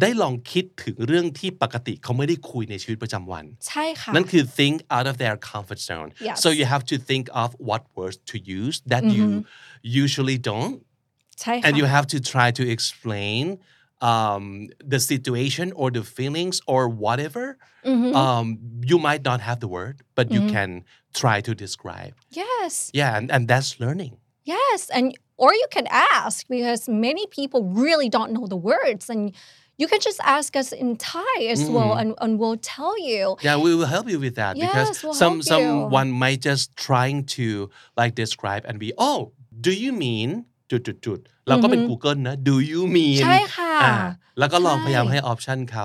ได้ลองคิดถึงเรื่องที่ปกติเขาไม่ได้คุยในชีวิตประจำวัน ใช่ค่ะ นั่นคือ think out of their comfort zone Yes. so you have to think of what words to use that you usually don't ใช่ค่ะ and you have to try to explain um, the situation or the feelings or whatever um, you might not have the word but you can try to describe yes yeah and, and that's learning Yes, and or you can ask because many people really don't know the words, and you can just ask us in Thai as well, and, and we'll tell you. Yeah, we will help you with that because Yes, we'll some help you. someone might just trying to like describe and be oh do you mean จุดจุดจุดเราก็เป็น Google นะ do you mean ใช่ค่ะ อ่าแล้วก็ลอง ใช่ พยายามให้ออปชันเขา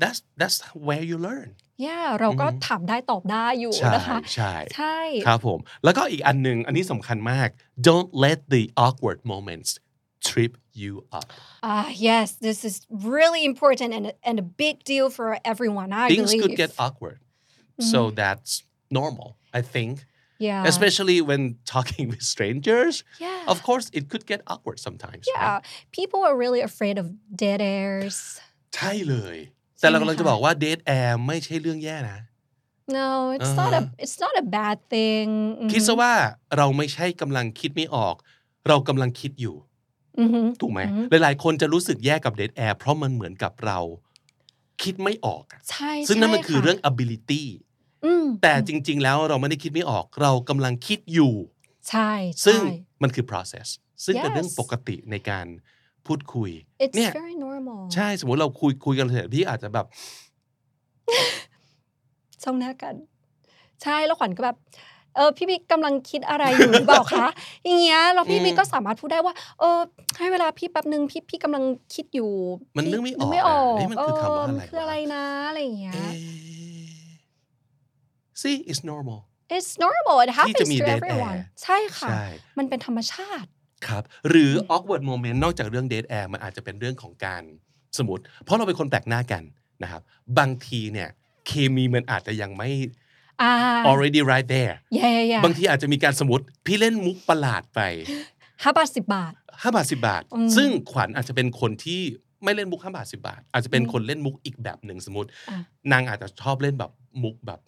that's that's where you learn Yeah เราก็ถามได้ตอบได้อยู่ ใช่ นะคะ ใช่ ใช่ ครับผม แล้วก็อีกอันหนึ่งอันนี้สำคัญมาก don't let the awkward moments trip you up Ah, yes, this is really important and, a- and a big deal for everyone, I things believe. could get awkward so that's normal I think yeah. especially when talking with strangers Yeah. of course it could get awkward sometimes right? yeah. People are really afraid of dead airs. ใช่เลย แต่เรา ใช่ไหม กำลังจะ คะ บอกว่า dead air ไม่ใช่เรื่องแย่นะ No, it's not a it's not a bad thing. คิดซะว่าเราไม่ใช่กำลังคิดไม่ออก เรากำลังคิดอยู่ Mhm. ถูกไหมหลาย ๆ คนจะรู้สึกแย่กับ dead air เพราะมันเหมือนกับเรา คิดไม่ออกอะใช่ซึ่งนั่นมันใช่คือค่ะเรื่อง ability อืมแต่จริง ๆ แล้วเราไม่ได้คิดไม่ออก เรากำลังคิดอยู่ ใช่ใช่ซึ่งมันคือ process ซึ่งเป็นเรื่อง Yes ปกติในการพูดคุย it's เนี่ย very normal ใช่สมมติเราคุยคุยกันเสร็จพี่อาจจะแบบจ้องหน้ากัน ใช่แล้วขวัญก็แบบ เออพี่บิ๊กกำลังคิดอะไรอยู่หรือเปล่าคะอย่างเงี้ยแล้วพี่อืมบิ๊กก็สามารถพูดได้ว่า เออ ให้เวลาพี่แป๊บนึงพี่พี่กำลังคิดอยู่ มันพี่นึกไม่ออกไม่ออกอะเอ๊ะมันคือคำว่าอะไรเมันคืออะไรนะอะไรอย่างเงี้ยเอ๊ะ see it's normal it's normal it ที่จะ happens มี to dead everyone air ใช่ค่ะใช่มันเป็นธรรมชาติครับ หรือ awkward moment นอกจากเรื่อง dead air มันอาจจะเป็นเรื่องของการสมมติ เพราะเราเป็นคนแปลกหน้ากันนะครับ บางทีเนี่ย เคมีมันอาจจะยังไม่อ่า already right there แย่แย่บางทีอาจจะมีการสมมติ พี่เล่นมุกประหลาดไปห้าบาทสิบบาท5บาท10บาทอืมซึ่งขวัญอาจจะเป็นคนที่ไม่เล่นมุก5บาท10บาท อาจจะเป็นคนเล่นมุกอีกแบบหนึ่งสมมติอะนางอาจจะชอบเล่นแบบมุกแบบ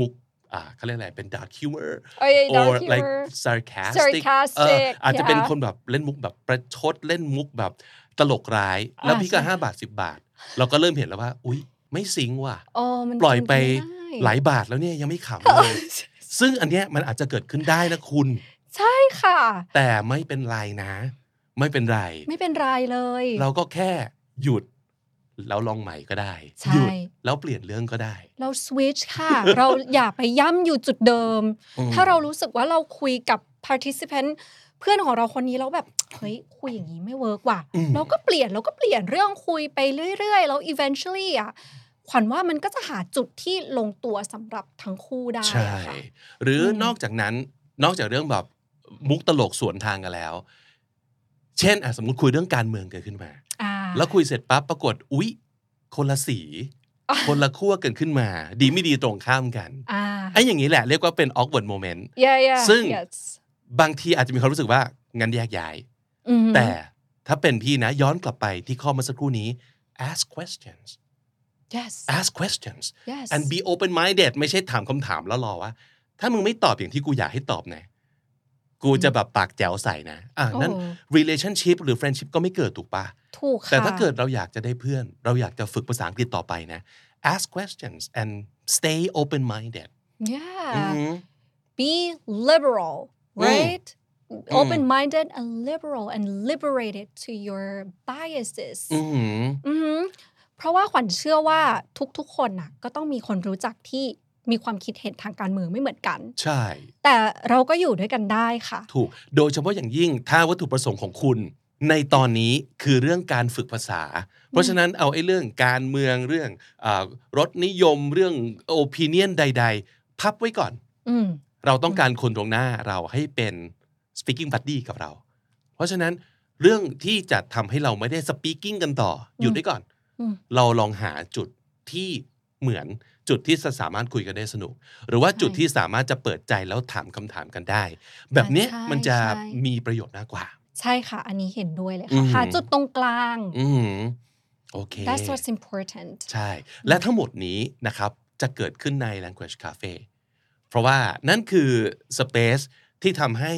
มุกอ่าเขาเรียกอะไรเป็น dark humor เอ้ย dark or like humor sarcastic เออ sarcastic อาจจะเป็น yeah คนแบบเล่นมุกแบบประชดเล่นมุกแบบตลกร้าย แล้วอ่าพี่ก็ใช่ห้าบาทสิบาท เราก็เริ่มเห็นแล้วว่า อุ๊ย ไม่ซิงค์ว่ะโอ้มันปล่อยไปเป็นม่ด้ หลายบาทแล้วเนี่ยยังไม่ขำเลย ซึ่งอันเนี้ยมันอาจจะเกิดขึ้นได้นะคุณ ใช่ค่ะ แต่ไม่เป็นไรนะ ไม่เป็นไร ไม่เป็นไรเลย เราก็แค่หยุดแล้วลองใหม่ก็ได้ใช่หยุดแล้วเปลี่ยนเรื่องก็ได้ เราสวิตช์ค่ะ เราอย่าไปย่ำอยู่จุดเดิมอืมถ้าเรารู้สึกว่าเราคุยกับ participant เพื่อนของเราคนนี้แล้วแบบเฮ้ยคุยอย่างนี้ไม่เวิร์กว่ะอืมเราก็เปลี่ยนเราก็เปลี่ยนเรื่องคุยไปเรื่อยๆ แล้ว eventually อะ ขวัญว่ามันก็จะหาจุดที่ลงตัวสำหรับทั้งคู่ได้ใช่อะค่ะหรืออมนอกจากนั้นนอกจากเรื่องแบบมุกตลกสวนทางกันแล้ว เช่นอะสมมติคุยเรื่องการเมืองเกิดขึ้นมาอ่าแล้วคุยเสร็จปั๊บปรากฏอุ๊ย คนละสีอะคนละขั้วเกิดขึ้นมา ดีไม่ดีตรงข้ามกันอ่าไอ้อย่างนี้แหละเรียกว่าเป็น awkward moment yeah yeah ซึ่ง yes บางทีอาจจะมีความรู้สึกว่า งั้นแยกย้ายอืมแต่ถ้าเป็นพี่นะย้อนกลับไปที่ข้อเมื่อสักครู่นี้ ask questions yes ask questions yes and be open minded ไม่ใช่ถามคำถามแล้วรอว่า ถ้ามึงไม่ตอบอย่างที่กูอยากให้ตอบนะกูจะแบบปากแจ๋วใส่นะ อะนั้นโอ้ relationship หรือ friendship ก็ไม่เกิดถูกปะถูกค่ะแต่ถ้าเกิดเราอยากจะได้เพื่อน เราอยากจะฝึกภาษาอังกฤษต่อไปนะ ask questions and stay open minded yeah อือหือ be liberal right open minded and liberal and liberated to your biases อืมอือหือ เพราะว่าขวัญเชื่อว่าทุกๆ คนน่ะก็ต้องมีคนรู้จักที่มีความคิดเห็นทางการเมืองไม่เหมือนกัน ใช่ แต่เราก็อยู่ด้วยกันได้ค่ะ ถูก โดยเฉพาะอย่างยิ่งถ้าวัตถุประสงค์ของคุณ ในตอนนี้คือเรื่องการฝึกภาษา เพราะฉะนั้นเอาไอ้เรื่องการเมืองเรื่องอารสนิยมเรื่องโอปิเนียนใด ๆ พับไว้ก่อนอืมเราต้องการคนตรงหน้าเราให้เป็น speaking buddy กับเรา เพราะฉะนั้นเรื่องที่จะทำให้เราไม่ได้ speaking กันต่อหยุดไว้ก่อนอืม เราลองหาจุดที่เหมือนจุดที่จะสามารถคุยกันได้สนุก หรือว่าจุดที่สามารถจะเปิดใจแล้วถามคำถามกันได้ แบบเนี้ยใช่มันจะใช่มีประโยชน์มากกว่า ใช่ค่ะ อันนี้เห็นด้วยเลยอืค่ะมหาจุดตรงกลางอืมโอเค that's what's important ใช่ และทั้งหมดนี้นะครับจะเกิดขึ้นใน Language Cafe เพราะว่านั่นคือ Space ที่ทำให้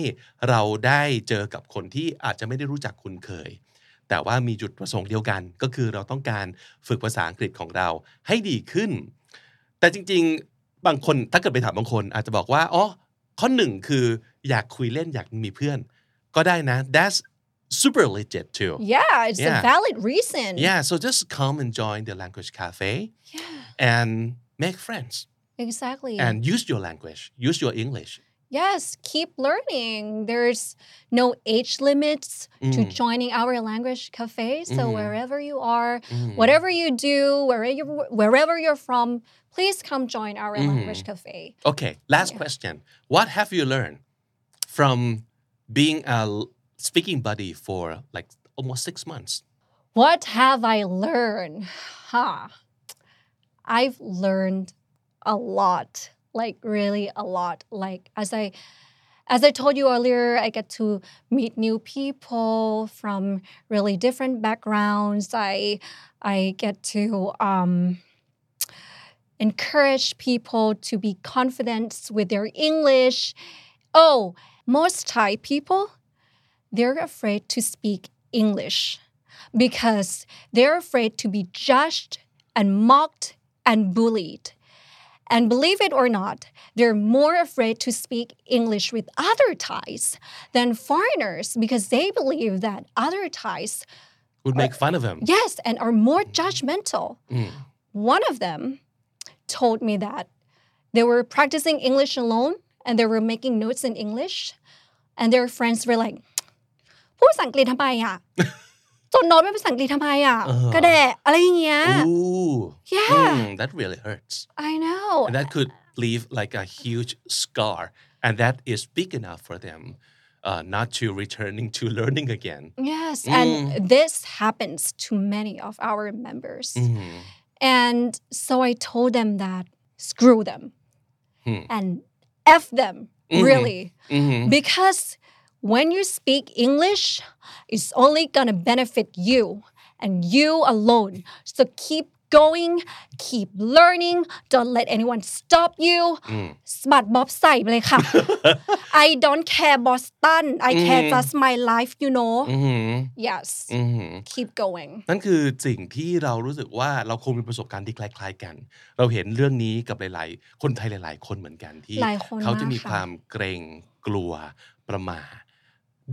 เราได้เจอกับคนที่อาจจะไม่ได้รู้จักคุ้นเคย แต่ว่ามีจุดประสงค์เดียวกัน ก็คือเราต้องการฝึกภาษาอังกฤษของเราให้ดีขึ้น แต่จริง ๆ บางคนถ้าเกิดไปถามบางคน อาจจะบอกว่าอ๋อข้อหนึ่งคืออยากคุยเล่นอยากมีเพื่อน ก็ได้นะ that's super legit too yeah it's Yeah. a valid reason yeah so just come and join the language cafe Yeah, and make friends exactly and use your language use your english yes keep learning there's no age limits to Mm. joining our language cafe so Mhm. wherever you are Mm. whatever you do wherever you, wherever you're from please come join our language cafe okay last question what have you learned from being a speaking buddy for like almost six months What have I learned? Huh. I've learned a lot. Like really a lot. Like as I as I told you earlier, I get to meet new people from really different backgrounds. I I get to um encourage people to be confident with their English. Oh, most Thai people, they're afraid to speak English because they're afraid to be judged and mocked and bullied. And believe it or not, they're more afraid to speak English with other Thais than foreigners because they believe that other Thais, would make fun of him yes, and are more judgmental. Mm. One of them told me that they were practicing English alone and they were making notes in English, and their friends were like, พูดภาษาอังกฤษทำไมอ่ะ จดโน้ตเป็นภาษาอังกฤษทำไมอ่ะ เออ กระแดะอะไรอย่างเงี้ย Ooh Yeah. Mm, that really hurts I know and that could leave like a huge scar and that is big enough for them uh, not to returning to learning again yes Mm. and this happens to many of our members Mhm. and so I told them that screw them Hmm. and f them Mhm. really Mhm. because when you speak English, it's only gonna benefit you and you alone. So keep going, keep learning, don't let anyone stop you. อืม Smart Bob ใส่ไปเลยค่ะ I don't care Boston. I care Mhm. just my life, you know. อือหือ Yes. อือหือ Keep going. นั่นคือสิ่งที่เรารู้สึกว่าเราคงมีประสบการณ์ที่คล้ายๆกัน เราเห็นเรื่องนี้กับหลายๆ คนไทยหลาย ๆ คนเหมือนกันที่หลายคนเขาจะมีมากค่ะความเกรงกลัวประมาท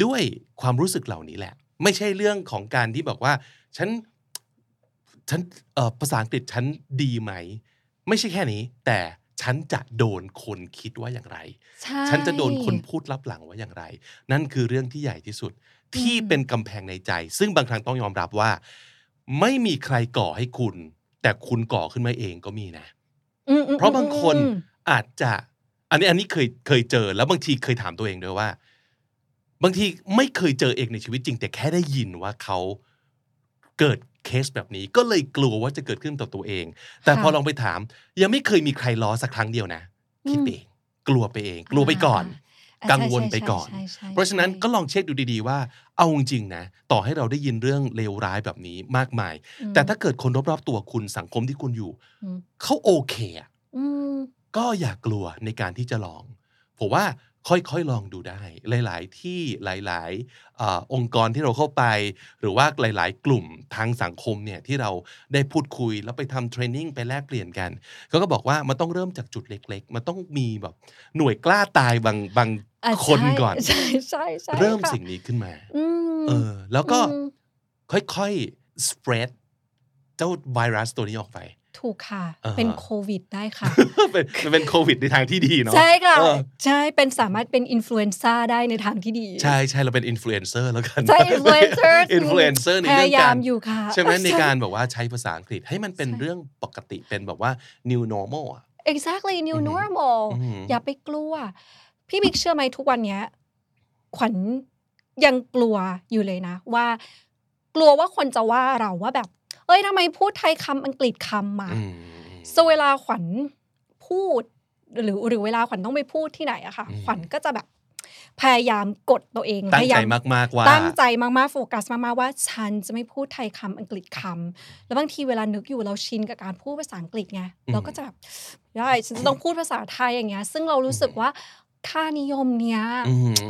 ด้วยความรู้สึกเหล่านี้แหละ ไม่ใช่เรื่องของการที่บอกว่า ฉันฉันเอ่อภาษาอังกฤษฉันดีไหม ไม่ใช่แค่นี้ แต่ฉันจะโดนคนคิดว่าอย่างไรใช่ฉันจะโดนคนพูดลับหลังว่าอย่างไร นั่นคือเรื่องที่ใหญ่ที่สุดที่เป็นกำแพงในใจ ซึ่งบางครั้งต้องยอมรับว่า ไม่มีใครก่อให้คุณ แต่คุณก่อขึ้นมาเองก็มีนะอืมอืมเพราะบางคนอืมอาจจะ อันนี้อันนี้เคยเคยเจอแล้วบางทีเคยถามตัวเองด้วยว่า บางทีไม่เคยเจอเองในชีวิตจริง แต่แค่ได้ยินว่าเขาเกิดเคสแบบนี้ ก็เลยกลัวว่าจะเกิดขึ้นต่อตัวเอง แต่พอลองไปถาม ยังไม่เคยมีใครล้อสักครั้งเดียวนะ คิดเองกลัวไปเอง กลัวไปก่อนอ่ากังวลไปก่อนใช่ใช่ใช่เพราะฉะนั้นใช่ก็ลองเช็คดูดีๆว่า เอาจริงๆนะ ต่อให้เราได้ยินเรื่องเลวร้ายแบบนี้มากมายอืมแต่ถ้าเกิดคนรอบๆตัวคุณสังคมที่คุณอยู่อืมเขาโอเคอะอืมก็อย่ากกลัวในการที่จะลอง ผมว่า ค่อยๆลองดูได้ หลายๆ ที่หลายๆอาองค์กรที่เราเข้าไป หรือว่าหลายๆ กลุ่มทางสังคมเนี่ยที่เราได้พูดคุยแล้วไปทำเทรนนิ่งไปแลกเปลี่ยนกันเขาก็บอกว่ามันต้องเริ่มจากจุดเล็ก ๆ มันต้องมีแบบหน่วยกล้าตายบางบางอะคนใช่ก่อนใช่ใช่ใช่เริ่มค่ะสิ่งนี้ขึ้นมาอืมเออ แล้วก็อืมค่อยๆ spread เจ้าไวรัสตัวนี้ออกไป ถูกค่ะอ่าฮะเป็นโควิดได้ค่ะ เป็นเป็นโควิดในทางที่ดีเนาะใช่ค่ะเออใช่เป็นสามารถเป็นอินฟลูเอนซ่าได้ในทางที่ดี ใช่ใช่เราเป็นอินฟลูเอนเซอร์แล้วกันใช่ influencer อินฟลูเอนเซอร์ในพเรื่อยางยากามรอยู่ค่ะใช่ไหมในการแบบว่าใช้ภาษาอังกฤษให้มันเป็นใช่เรื่องปกติเป็นแบบว่า new normal อะ exactly new อือหือ normal อือหืออย่าไปกลัว พี่บิ๊กเชื่อไหมทุกวันเนี้ยขวัญยังกลัวอยู่เลยนะ ว่ากลัวว่าคนจะว่าเราว่าแบบ เอ้ยทำไมพูดไทยคำอังกฤษคำมาอืม so เวลาขวัญพูด หรือหรือเวลาขวัญต้องไปพูดที่ไหนอะค่ะอืมขวัญก็จะแบบพยายามกดตัวเองตั้งพยาใจยามมากๆว่าตั้งใจมากๆโฟกัสมากๆว่า ฉันจะไม่พูดไทยคำอังกฤษคำแล้วบางทีเวลานึกอยู่เราชินกับการพูดภาษาอังกฤษไงอืมเราก็จะแบบได้ฉันจะต้องพูดภาษาไทยอย่างเงี้ย ซึ่งเรารู้สึกว่าค่านิยมเนี้ยอือหือ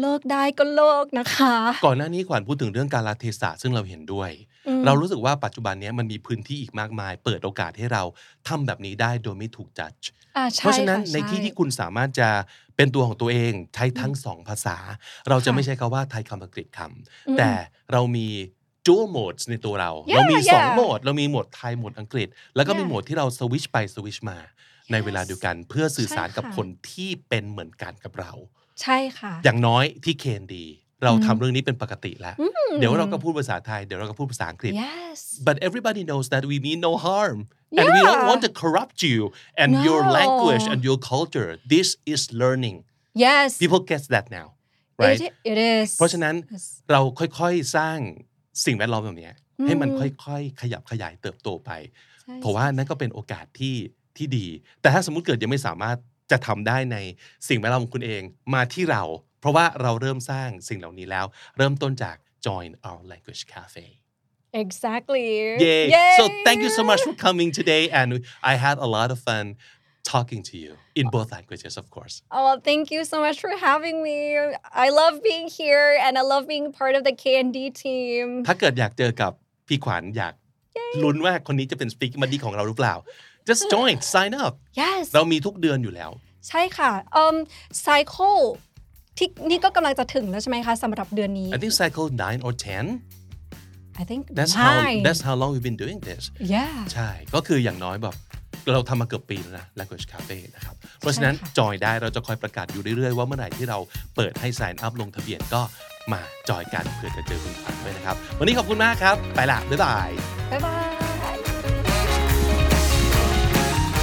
เลิกได้ก็เลิกนะคะ ก่อนหน้านี้ขวัญพูดถึงเรื่องการลเทศะซึ่งเราเห็นด้วยอืม เรารู้สึกว่าปัจจุบันเนี้ยมันมีพื้นที่อีกมากมาย เปิดโอกาสให้เราทำแบบนี้ได้โดยไม่ถูกจัดอ่าเพใช่ราะฉะนั้นค่ในที่ช่ที่คุณสามารถจะเป็นตัวของตัวเองใช้ทั้งสองภาษา เราจะค่ะไม่ใช้คาว่าไทยคำอังกฤษคอืมำแต่เรามี dual modes ในตัวเรา Yeah, เรามีสอง yeah. โหมด เรามีโหมดไทยโหมดอังกฤษ แล้วก็มี Yeah. โหมดที่เราสวิชไปสวิชมา ในเวลาเดียวกันเพื่อสื่อสารกับใช่ค่ะคนที่เป็นเหมือนกันกับเรา ใช่ค่ะ อย่างน้อยที่เคนดี เราอืมทำเรื่องนี้เป็นปกติแล้วอืมเดี๋ยวเราก็พูดภาษาไทย เดี๋ยวเราก็พูดภาษาอังกฤษ yes but everybody knows that we mean no harm and we don't Yeah. want to corrupt you and your No. language and your culture this is learning yes people get that now right it, it is เพราะฉะนั้น Yes. เราค่อยๆสร้างสิ่งแวดล้อมแบบเนี้ยให้มันอืมค่อยๆ ขยับขยายเติบโตไปใช่เพราะว่านั่นก็เป็นโอกาสที่ที่ดี แต่ถ้าสมมุติเกิดยังไม่สามารถจะทำได้ในสิ่งแวดล้อมของคุณเองมาที่เรา เพราะว่าเราเริ่มสร้างสิ่งเหล่านี้แล้ว เริ่มต้นจาก join our language cafe exactly Yay. Yay. So thank you so much for coming today. And I had a lot of fun talking to you in both languages, of course. Oh, thank you so much for having me. I love being here and I love being part of the K&D team. ถ้าเกิดอยากเจอกับพี่ขวัญอยากลุ้นว่าคนนี้จะเป็น speaking buddy ของเราหรือเปล่า just join sign up Yes เรามีทุกเดือนอยู่แล้ว ใช่ค่ะ um cycle ที่นี่ก็กำลังจะถึงแล้วใช่ไหมคะสำหรับเดือนนี้ I think cycle 9 or 10 I think that's how nine that's how long we've been doing this yeah ใช่ ก็คืออย่างน้อยแบบเราทำมาเกือบปีแล้วนะ language cafe นะครับ เพราะฉะนั้นค่ะจอยได้เราจะคอยประกาศอยู่เรื่อยๆ ว่าเมื่อไหร่ที่เราเปิดให้ sign up ลงทะเบียนก็มาจอยกันเพื่อจะเจอคุณขวัญด้วยนะครับ วันนี้ขอบคุณมากครับ ไปละ บ๊ายบาย บ๊ายบาย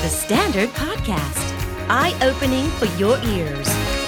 The Standard Podcast, eye opening for your ears.